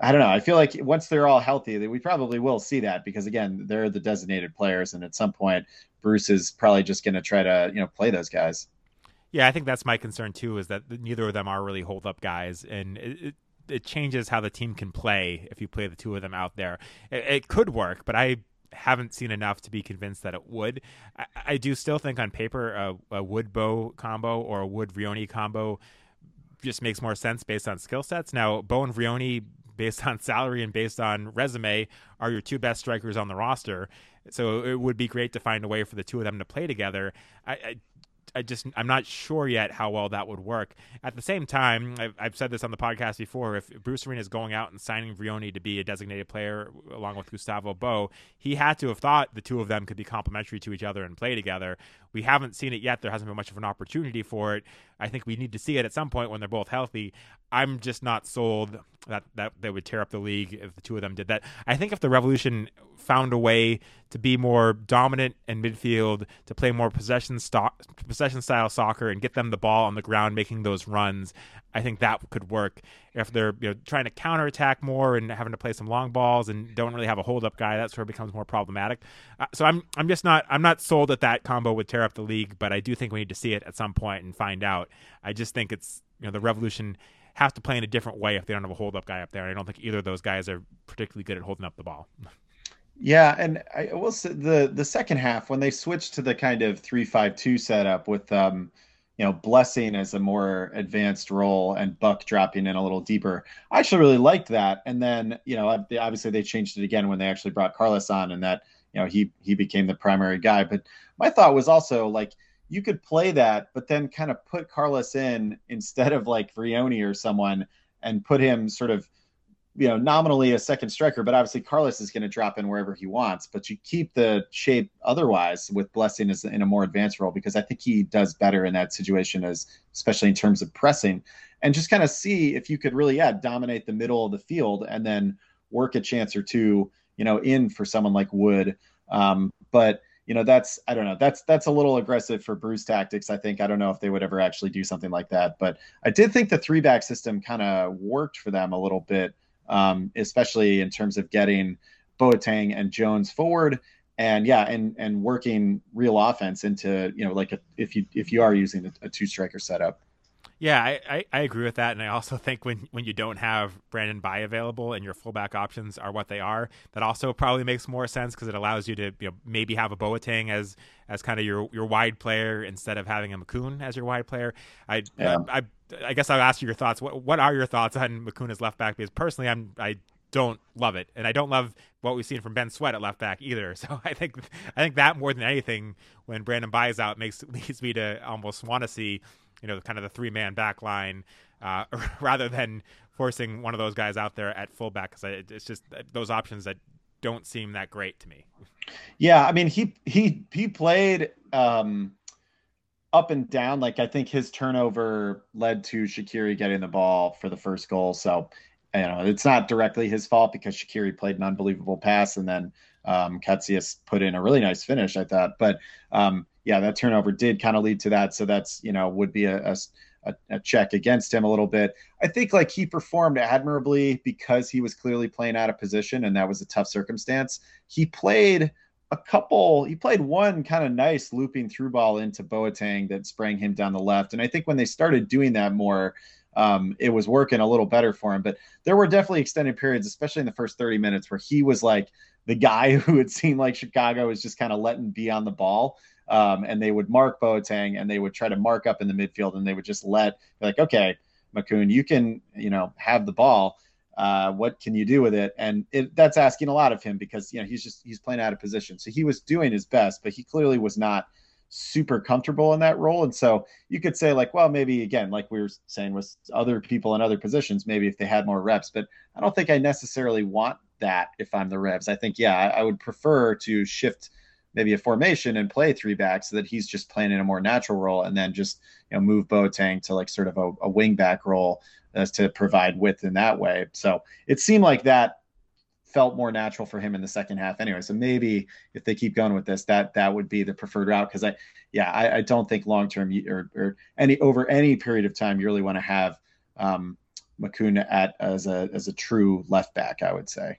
I don't know. I feel like once they're all healthy, we probably will see that because again, they're the designated players, and at some point, Bruce is probably just going to try to you know play those guys. Yeah, I think that's my concern too. Is that neither of them are really hold up guys, and it, it changes how the team can play if you play the two of them out there. It, it could work, but I haven't seen enough to be convinced that it would. I, I do still think on paper a, a wood Bou combo or a wood Vrioni combo just makes more sense based on skill sets. Now, Bou and Vrioni, based on salary and based on resume, are your two best strikers on the roster. So it would be great to find a way for the two of them to play together. I, I I just I'm not sure yet how well that would work. At the same time, I've, I've said this on the podcast before. If Bruce Arena is going out and signing Vrioni to be a designated player along with Gustavo Bou, he had to have thought the two of them could be complementary to each other and play together. We haven't seen it yet. There hasn't been much of an opportunity for it. I think we need to see it at some point when they're both healthy. I'm just not sold that that they would tear up the league if the two of them did that. I think if the Revolution found a way to be more dominant in midfield, to play more possession stock, possession style soccer, and get them the ball on the ground, making those runs. I think that could work. If they're you know, trying to counterattack more and having to play some long balls and don't really have a hold up guy, that sort of becomes more problematic. Uh, so I'm I'm just not I'm not sold that that combo would tear up the league, but I do think we need to see it at some point and find out. I just think it's you know the Revolution have to play in a different way if they don't have a hold up guy up there. And I don't think either of those guys are particularly good at holding up the ball. Yeah, and I will say the the second half when they switched to the kind of three five two setup with um, you know, Blessing as a more advanced role and Buck dropping in a little deeper. I actually really liked that. And then you know, obviously they changed it again when they actually brought Carles on, and that you know he he became the primary guy. But my thought was also like you could play that, but then kind of put Carles in instead of like Vrioni or someone and put him sort of you know, nominally a second striker, but obviously Carles is going to drop in wherever he wants. But you keep the shape otherwise with Blessing as in a more advanced role because I think he does better in that situation, as especially in terms of pressing, and just kind of see if you could really yeah dominate the middle of the field and then work a chance or two, you know, in for someone like Wood. Um, but you know that's I don't know that's that's a little aggressive for Bruce tactics. I think I don't know if they would ever actually do something like that. But I did think the three back system kind of worked for them a little bit um, especially in terms of getting Boateng and Jones forward. And yeah, and and working real offense into you know like a, if you if you are using a, a two striker setup. Yeah, I, I, I, agree with that, and I also think when when you don't have Brandon Bye available and your fullback options are what they are, that also probably makes more sense because it allows you to you know, maybe have a Boateng as as kind of your your wide player instead of having a Makoun as your wide player. I yeah. I, I I guess I'll ask you your thoughts. What what are your thoughts on Makoun as left back? Because personally, I'm I don't love it, and I don't love what we've seen from Ben Sweat at left back either. So I think I think that more than anything, when Brandon Bye's out, makes leads me to almost want to see you know kind of the three man back line uh, rather than forcing one of those guys out there at fullback because it's just those options that don't seem that great to me. Yeah, I mean he he he played. Um up and down. Like I think his turnover led to Shaqiri getting the ball for the first goal. So you know it's not directly his fault because Shaqiri played an unbelievable pass and then um, Koutsias put in a really nice finish. I thought, but um, yeah, that turnover did kind of lead to that. So that's you know would be a, a, a check against him a little bit. I think like he performed admirably because he was clearly playing out of position and that was a tough circumstance. He played a couple he played one kind of nice looping through ball into Boateng that sprang him down the left. And I think when they started doing that more, um, it was working a little better for him. But there were definitely extended periods, especially in the first 30 minutes, where he was like the guy who it seemed like Chicago was just kind of letting be on the ball. Um, and they would mark Boateng and they would try to mark up in the midfield and they would just let like, okay, Makoun, you can, you know, have the ball uh, what can you do with it? And it, that's asking a lot of him because you know he's just he's playing out of position. So he was doing his best, but he clearly was not super comfortable in that role. And so you could say like, well, maybe again, like we were saying with other people in other positions, maybe if they had more reps. But I don't think I necessarily want that if I'm the Revs. I think yeah, I, I would prefer to shift maybe a formation and play three backs so that he's just playing in a more natural role and then just you know move Boateng to like sort of a, a wing back role as to provide width in that way. So it seemed like that felt more natural for him in the second half anyway. So maybe if they keep going with this, that that would be the preferred route. Cause I, yeah, I, I don't think long-term or, or any over any period of time, you really want to have um, Makoun at as a, as a true left back, I would say.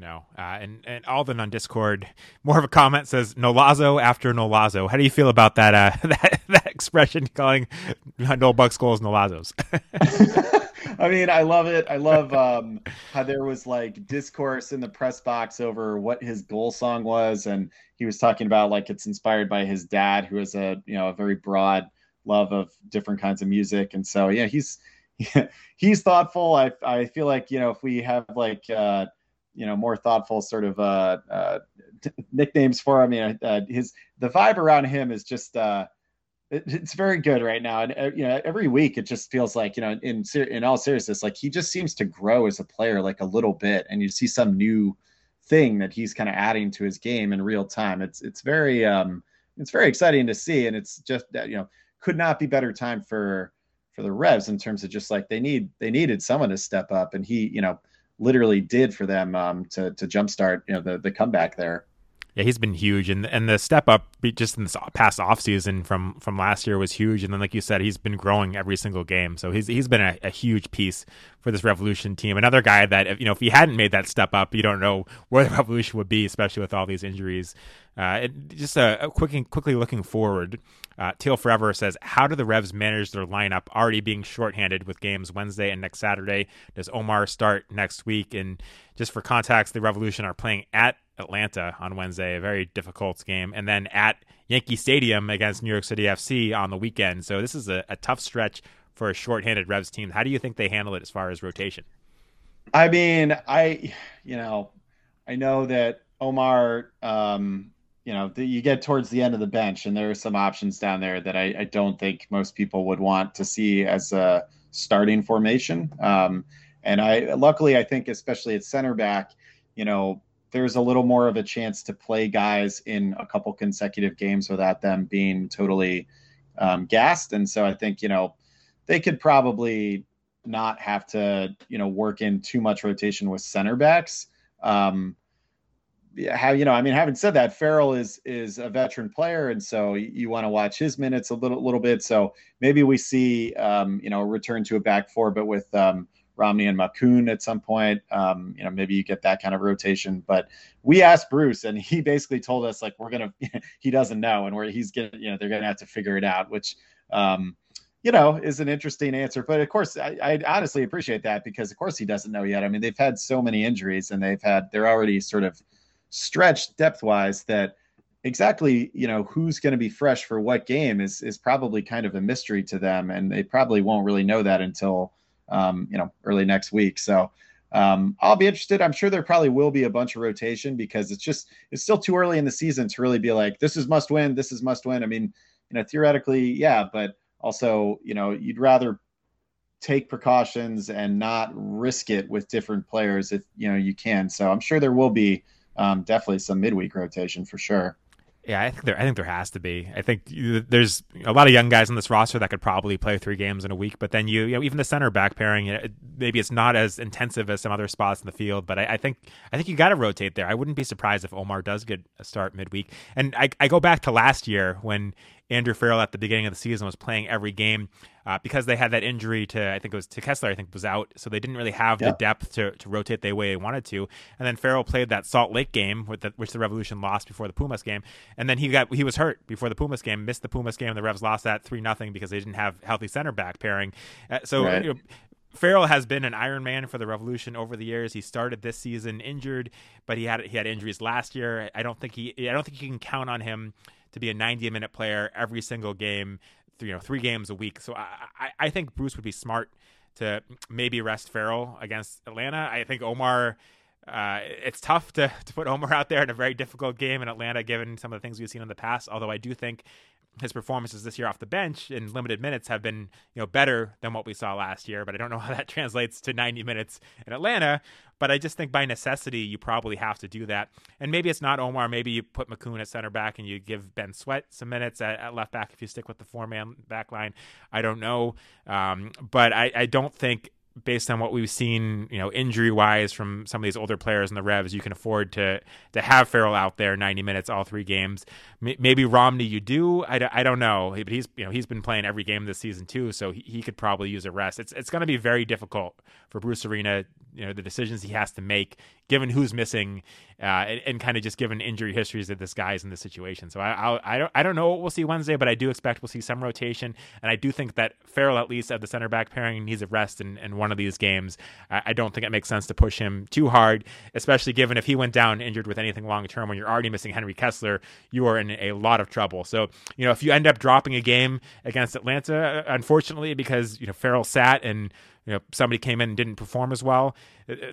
No. Uh, and and Alden on Discord, more of a comment says Nolazo after Nolazo. How do you feel about that uh, that that expression calling Noel Buck's goals Nolazos? I mean, I love it. I love um, how there was like discourse in the press box over what his goal song was, and he was talking about like it's inspired by his dad, who has a you know a very broad love of different kinds of music, and so yeah, he's he's thoughtful. I I feel like you know if we have like uh, you know more thoughtful sort of uh, uh, nicknames for him, you know, uh, his the vibe around him is just. Uh, it's very good right now, and uh, you know, every week it just feels like you know, in in all seriousness, like he just seems to grow as a player, like a little bit, and you see some new thing that he's kind of adding to his game in real time. It's it's very um, it's very exciting to see, and it's just you know, could not be better time for for the Revs in terms of just like they need they needed someone to step up, and he you know literally did for them um, to to jumpstart you know the the comeback there. Yeah, he's been huge, and and the step up just in this past offseason from from last year was huge. And then, like you said, he's been growing every single game, so he's he's been a, a huge piece for this Revolution team. Another guy that if, you know if he hadn't made that step up, you don't know where the Revolution would be, especially with all these injuries. Uh, it, just a, a quick, quickly looking forward, uh, Teal Forever says, "How do the Revs manage their lineup already being shorthanded with games Wednesday and next Saturday? Does Omar start next week?" And just for context, the Revolution are playing at Atlanta on Wednesday, a very difficult game, and then at Yankee Stadium against New York City FC on the weekend. So this is a, a tough stretch for a shorthanded Revs team. How do you think they handle it as far as rotation? I mean, I, you know, I know that Omar, um, you know, the, you get towards the end of the bench, and there are some options down there that I, I don't think most people would want to see as a starting formation. Um, and I, luckily, I think especially at center back, you know, there's a little more of a chance to play guys in a couple consecutive games without them being totally um, gassed. And so I think, you know, they could probably not have to, you know, work in too much rotation with center backs. Um, how you know, I mean, having said that, Farrell is is a veteran player, and so you, you want to watch his minutes a little little bit. So maybe we see, um, you know, return to a back four, but with um, Romney and Makoun at some point. Um, you know, maybe you get that kind of rotation. But we asked Bruce, and he basically told us like we're gonna. he doesn't know, and where he's gonna, you know, they're gonna have to figure it out, which. Um, you know, is an interesting answer. But of course, I, I, honestly appreciate that because, of course, he doesn't know yet. I mean, they've had so many injuries and they've had, they're already sort of stretched depth wise that exactly, you know, who's going to be fresh for what game is, is probably kind of a mystery to them. And they probably won't really know that until, um, you know, early next week. So um, I'll be interested. I'm sure there probably will be a bunch of rotation because it's just it's still too early in the season to really be like this is must win, this is must win. I mean, you know, theoretically, yeah, but also, you know, you'd rather take precautions and not risk it with different players if you know you can. So I'm sure there will be um, definitely some midweek rotation for sure. Yeah, I think there. I think there has to be. I think there's a lot of young guys on this roster that could probably play three games in a week. But then you, you know, even the center back pairing, know, maybe it's not as intensive as some other spots in the field. But I, I think I think you got to rotate there. I wouldn't be surprised if Omar does get a start midweek. And I, I go back to last year when Andrew Farrell at the beginning of the season was playing every game uh, because they had that injury to I think it was to Kessler I think was out, so they didn't really have the depth to, to rotate the way they wanted to. And then Farrell played that Salt Lake game with the, which the Revolution lost before the Pumas game, and then he got he was hurt before the Pumas game, missed the Pumas game, and the Revs lost that three nothing because they didn't have healthy center back pairing. Uh, so. Right. You know, Farrell has been an Iron Man for the Revolution over the years. He started this season injured, but he had he had injuries last year. I don't think he I don't think you can count on him to be a 90 minute player every single game, you know, three games a week. So I, I, I think Bruce would be smart to maybe rest Farrell against Atlanta. I think Omar. Uh, it's tough to, to put Omar out there in a very difficult game in Atlanta, given some of the things we've seen in the past. Although I do think his performances this year off the bench in limited minutes have been you know better than what we saw last year but i don't know how that translates to 90 minutes in atlanta. But i just think by necessity you probably have to do that. And maybe it's not omar. Maybe you put makoun at center back and you give ben sweat some minutes at, at left back if you stick with the four man back line. I don't know. Um, but I, I don't think based on what we've seen, you know, injury wise from some of these older players in the Revs, you can afford to to have Farrell out there 90 minutes all three games. M- maybe Romney, you do. I d- I don't know, but he's you know he's been playing every game this season too, so he, he could probably use a rest. It's it's going to be very difficult for Bruce Arena. You know the decisions he has to make, given who's missing, uh, and, and kind of just given injury histories that this guy's in this situation. So I I, I don't I don't know what we'll see Wednesday, but I do expect we'll see some rotation, and I do think that Farrell at least at the center back pairing needs a rest and in one of these games. I, I don't think it makes sense to push him too hard, especially given if he went down injured with anything long term when you're already missing Henry Kessler, you are in a lot of trouble. So you know if you end up dropping a game against Atlanta, uh, unfortunately because you know Farrell sat and you know somebody came in and didn't perform as well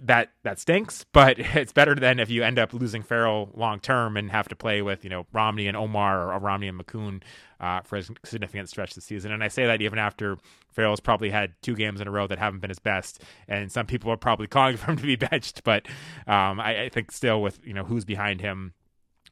that that stinks but it's better than if you end up losing Farrell long term and have to play with you know Romney and Omar or Romney and Makoun uh, for a significant stretch this season. And I say that even after Farrell's probably had two games in a row that haven't been his best and some people are probably calling for him to be benched but um, I, I think still with you know who's behind him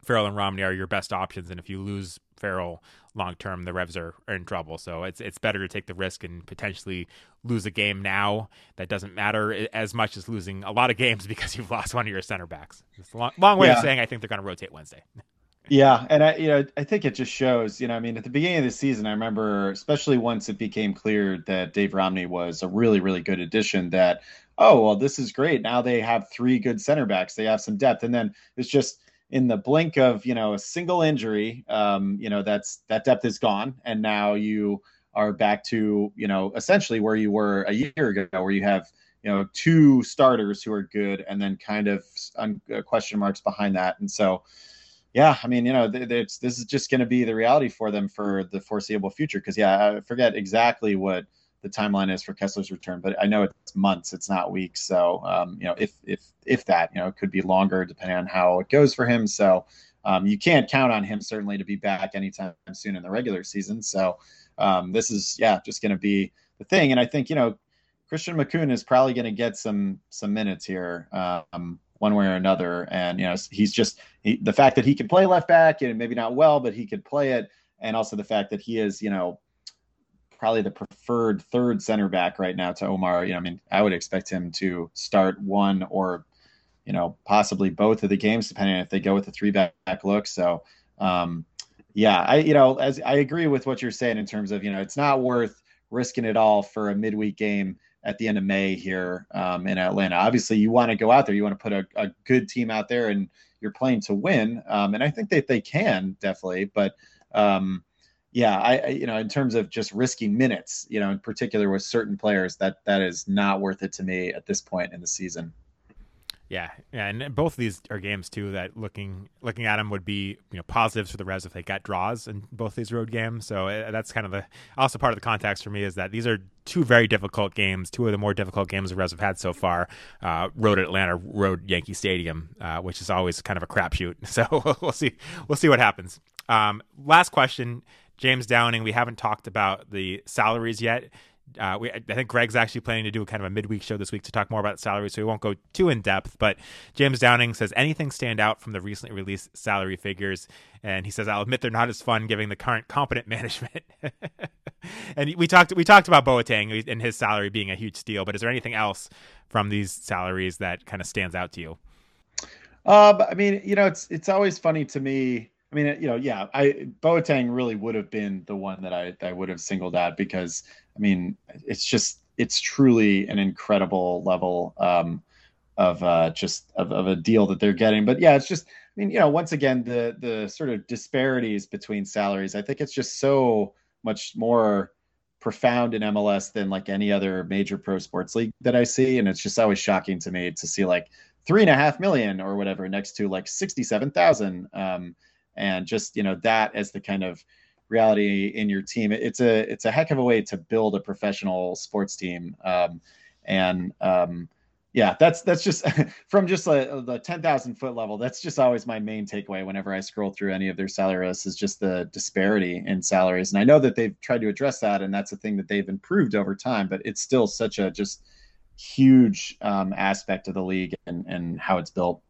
Farrell and Romney are your best options. And if you lose Farrell long term, the Revs are, are in trouble. So it's it's better to take the risk and potentially lose a game now that doesn't matter as much as losing a lot of games because you've lost one of your center backs. It's a long, long way yeah. of saying I think they're going to rotate Wednesday. yeah, and I you know I think it just shows. You know, I mean, at the beginning of the season, I remember, especially once it became clear that Dave Romney was a really really good addition. That oh well, this is great. Now they have three good center backs. They have some depth, and then it's just in the blink of you know a single injury, um, you know that's that depth is gone, and now you are back to you know essentially where you were a year ago, where you have you know two starters who are good, and then kind of un- uh, question marks behind that, and so yeah, I mean, you know, this is just going to be the reality for them for the foreseeable future. Because yeah, I forget exactly what the timeline is for Kessler's return, but I know it's months, it's not weeks. So um, you know, if if if that, you know, it could be longer depending on how it goes for him. So um, you can't count on him certainly to be back anytime soon in the regular season. So um, this is yeah, just going to be the thing. And I think you know, Christian Makoun is probably going to get some some minutes here. Um, one way or another, and you know he's just he, the fact that he can play left back and maybe not well, but he could play it, and also the fact that he is you know probably the preferred third center back right now to Omar. You know, I mean, I would expect him to start one or, you know, possibly both of the games, depending if they go with the three back look. So, um, yeah, I, you know, as I agree with what you're saying in terms of, you know, it's not worth risking it all for a midweek game at the end of May here um, in Atlanta. Obviously, you want to go out there, you want to put a, a good team out there, and you're playing to win. Um, and I think that they can definitely, but um, yeah, I, you know, in terms of just risking minutes, you know, in particular with certain players, that that is not worth it to me at this point in the season. Yeah, yeah, and both of these are games too that looking looking at them would be you know positives for the Revs if they got draws in both these road games. So uh, that's kind of the also part of the context for me is that these are two very difficult games, two of the more difficult games the Revs have had so far. Uh, road Atlanta, road Yankee Stadium, uh, which is always kind of a crapshoot. So we'll see we'll see what happens. Um, last question. James Downing, we haven't talked about the salaries yet. Uh, we, I think Greg's actually planning to do kind of a midweek show this week to talk more about salaries, so we won't go too in depth. But James Downing says anything stand out from the recently released salary figures, and he says I'll admit they're not as fun given the current competent management. and we talked we talked about Boateng and his salary being a huge steal, but is there anything else from these salaries that kind of stands out to you? Uh, I mean, you know, it's it's always funny to me I mean, you know, yeah, I Boateng really would have been the one that I that I would have singled out because I mean, it's just it's truly an incredible level um, of uh, just of, of a deal that they're getting. But yeah, it's just I mean, you know, once again, the the sort of disparities between salaries, I think it's just so much more profound in MLS than like any other major pro sports league that I see, and it's just always shocking to me to see like three and a half million or whatever next to like sixty-seven thousand. Um, and just you know that as the kind of reality in your team it's a it's a heck of a way to build a professional sports team. Um, and um, yeah that's that's just from just a, the 10,000 foot level that's just always my main takeaway whenever I scroll through any of their salary lists is just the disparity in salaries. And I know that they've tried to address that and that's a thing that they've improved over time but it's still such a just huge um, aspect of the league and, and how it's built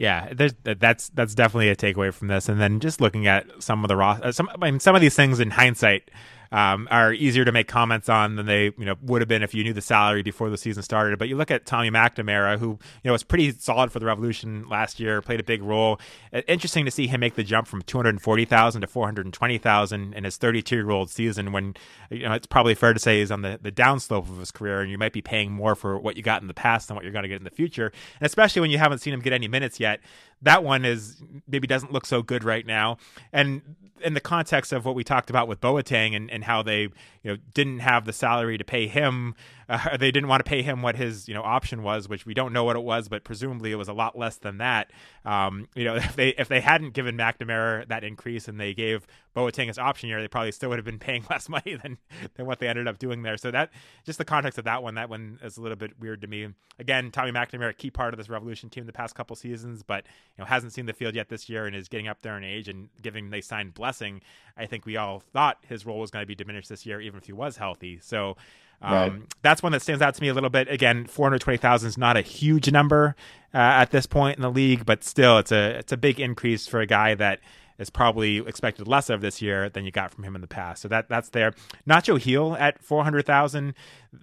yeah, that's that's definitely a takeaway from this. And then just looking at some of the raw, uh, some I mean, some of these things in hindsight um, are easier to make comments on than they you know would have been if you knew the salary before the season started. But you look at Tommy McNamara, who you know was pretty solid for the Revolution last year, played a big role. Interesting to see him make the jump from two hundred forty thousand to four hundred twenty thousand in his thirty two year old season. When you know it's probably fair to say he's on the the downslope of his career, and you might be paying more for what you got in the past than what you're going to get in the future. And especially when you haven't seen him get any minutes yet, that one is maybe doesn't look so good right now. And in the context of what we talked about with Boateng and, and how they you know didn't have the salary to pay him uh, they didn't want to pay him what his you know option was which we don't know what it was but presumably it was a lot less than that. Um, you know if they if they hadn't given McNamara that increase and they gave Boateng his option year they probably still would have been paying less money than than what they ended up doing there. So that just the context of that one that one is a little bit weird to me. Again Tommy McNamara key part of this revolution team the past couple seasons but you know hasn't seen the field yet this year and is getting up there in age and given they signed blessing. I think we all thought his role was going to be diminished this year, even if he was healthy. So um, right. that's one that stands out to me a little bit. Again, four hundred twenty thousand is not a huge number uh, at this point in the league, but still, it's a it's a big increase for a guy that is probably expected less of this year than you got from him in the past. So that that's there. Nacho Gil at four hundred thousand.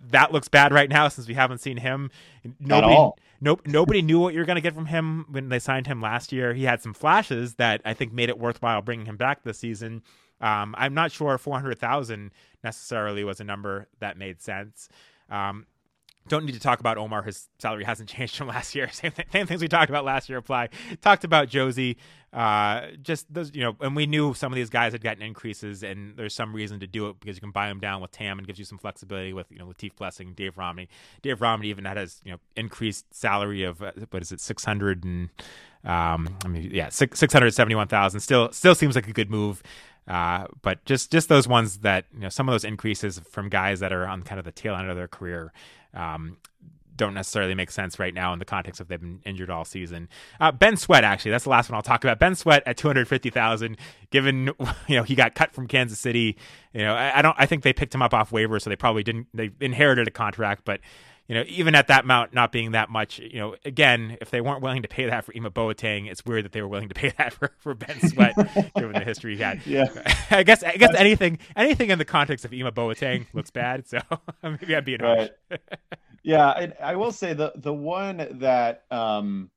That looks bad right now since we haven't seen him. Nobody, At all. Nope, nobody knew what you're going to get from him when they signed him last year. He had some flashes that I think made it worthwhile bringing him back this season. Um, I'm not sure 400,000 necessarily was a number that made sense. Um, don't need to talk about Omar. His salary hasn't changed from last year. Same, th- same things we talked about last year apply. Talked about Jozy. Uh, just those, you know, and we knew some of these guys had gotten increases, and there's some reason to do it because you can buy them down with TAM and gives you some flexibility with you know Latif Blessing, Dave Romney. Dave Romney even had his you know increased salary of uh, what is it, six hundred and um, I mean yeah, six six hundred seventy one thousand. Still still seems like a good move. Uh, but just just those ones that you know some of those increases from guys that are on kind of the tail end of their career um, don't necessarily make sense right now in the context of they've been injured all season. Uh, ben Sweat, actually, that's the last one I'll talk about. Ben Sweat at two hundred fifty thousand, given you know he got cut from Kansas City. You know, I, I, don't. I think they picked him up off waivers, so they probably didn't. They inherited a contract, but you know, even at that amount not being that much, you know, again, if they weren't willing to pay that for Ema Boateng, it's weird that they were willing to pay that for, for Ben Sweat, given the history he had. Yeah, I guess I guess anything anything in the context of Ema Boateng looks bad, so maybe I'm being right. harsh. yeah, I, I will say the the one that um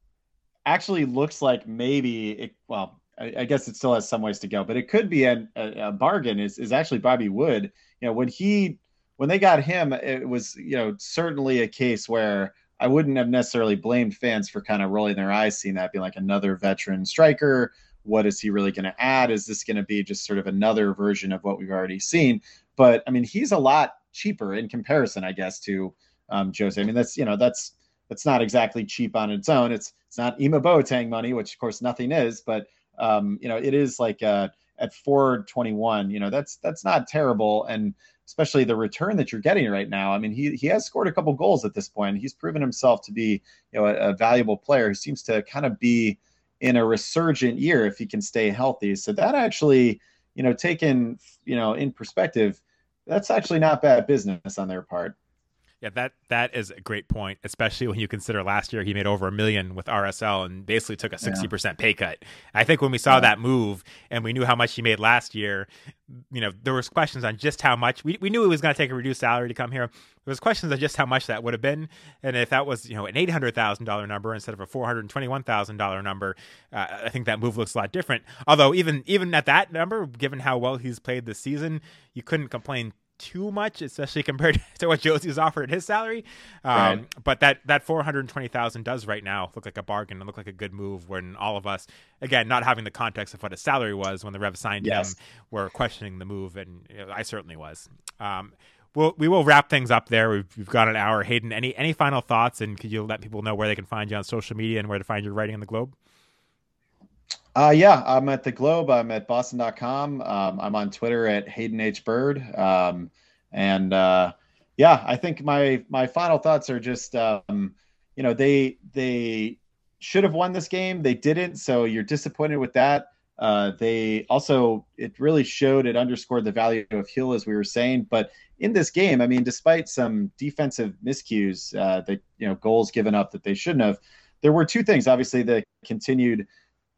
actually looks like maybe it, well, I, I, guess it still has some ways to go, but it could be a, a, a bargain. Is is actually Bobby Wood? You know, when he when they got him, it was you know certainly a case where I wouldn't have necessarily blamed fans for kind of rolling their eyes, seeing that being like another veteran striker. What is he really going to add? Is this going to be just sort of another version of what we've already seen? But I mean, he's a lot cheaper in comparison, I guess, to um, Jozy. I mean, that's you know that's that's not exactly cheap on its own. It's it's not Ema Boateng money, which of course nothing is, but um, you know it is like uh, at 421. You know that's that's not terrible, and especially the return that you're getting right now. I mean, he he has scored a couple goals at this point. He's proven himself to be you know a, a valuable player who seems to kind of be in a resurgent year if he can stay healthy. So that actually, you know, taken you know in perspective, that's actually not bad business on their part. Yeah, that that is a great point, especially when you consider last year he made over a million with RSL and basically took a sixty yeah. percent pay cut. I think when we saw yeah. that move and we knew how much he made last year, you know, there was questions on just how much we, we knew he was going to take a reduced salary to come here. There was questions on just how much that would have been, and if that was you know an eight hundred thousand dollar number instead of a four hundred twenty one thousand dollar number, uh, I think that move looks a lot different. Although even even at that number, given how well he's played this season, you couldn't complain too much, especially compared to what Jozy's offered at his salary. Um, right. But that that four hundred twenty thousand does right now look like a bargain and look like a good move. When all of us, again, not having the context of what his salary was when the Rev signed yes. him, were questioning the move, and you know, I certainly was. Um, we'll, we will wrap things up there. We've, we've, got an hour. Hayden, any any final thoughts, and could you let people know where they can find you on social media and where to find your writing in the Globe? Uh, yeah, I'm at the Globe. I'm at Boston.com. Um, I'm on Twitter at Hayden H Bird. Um, and uh, yeah, I think my my final thoughts are just um, you know they they should have won this game. They didn't, so you're disappointed with that. Uh, they also it really showed it underscored the value of Gil as we were saying. But in this game, I mean, despite some defensive miscues, uh, that you know goals given up that they shouldn't have, there were two things. Obviously, the continued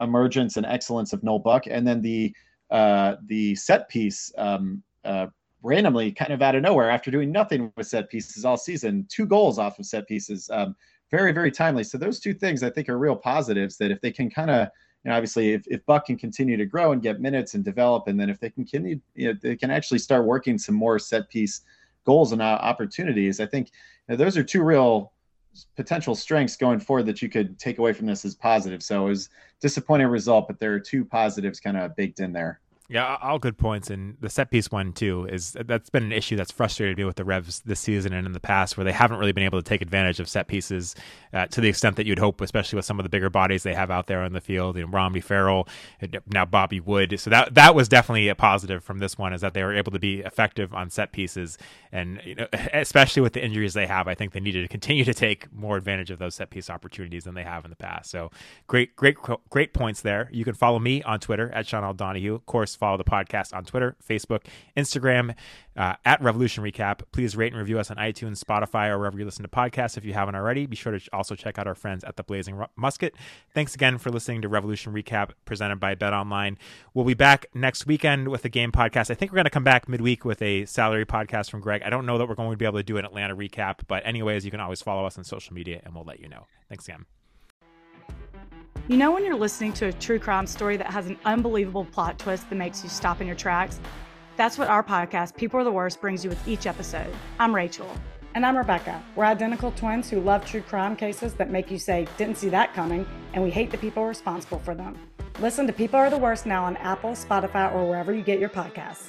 emergence and excellence of Noel Buck, and then the uh, the set piece um, uh, randomly, kind of out of nowhere, after doing nothing with set pieces all season, two goals off of set pieces. Um, very, very timely. So those two things I think are real positives that if they can kind of, you know, obviously if, if Buck can continue to grow and get minutes and develop, and then if they can continue, you know, they can actually start working some more set piece goals and uh, opportunities. I think you know, those are two real potential strengths going forward that you could take away from this as positive. So it was disappointing result, but there are two positives kind of baked in there. Yeah, all good points. And the set piece one too is that's been an issue that's frustrated me with the Revs this season and in the past, where they haven't really been able to take advantage of set pieces uh, to the extent that you'd hope, especially with some of the bigger bodies they have out there on the field. You know, Romney Farrell, now Bobby Wood. So that that was definitely a positive from this one is that they were able to be effective on set pieces, and you know, especially with the injuries they have, I think they needed to continue to take more advantage of those set piece opportunities than they have in the past. So great, great, great points there. You can follow me on Twitter at Sean L. Donahue. Of course follow the podcast on Twitter, Facebook, Instagram, uh, at Revolution Recap. Please rate and review us on iTunes, Spotify, or wherever you listen to podcasts if you haven't already. Be sure to also check out our friends at the Blazing Musket. Thanks again for listening to Revolution Recap presented by BetOnline. We'll be back next weekend with a game podcast. I think we're going to come back midweek with a salary podcast from Greg. I don't know that we're going to be able to do an Atlanta recap, but anyways, you can always follow us on social media and we'll let you know. Thanks again. You know, when you're listening to a true crime story that has an unbelievable plot twist that makes you stop in your tracks? That's what our podcast, People Are the Worst, brings you with each episode. I'm Rachel. And I'm Rebecca. We're identical twins who love true crime cases that make you say, didn't see that coming, and we hate the people responsible for them. Listen to People Are the Worst now on Apple, Spotify, or wherever you get your podcasts.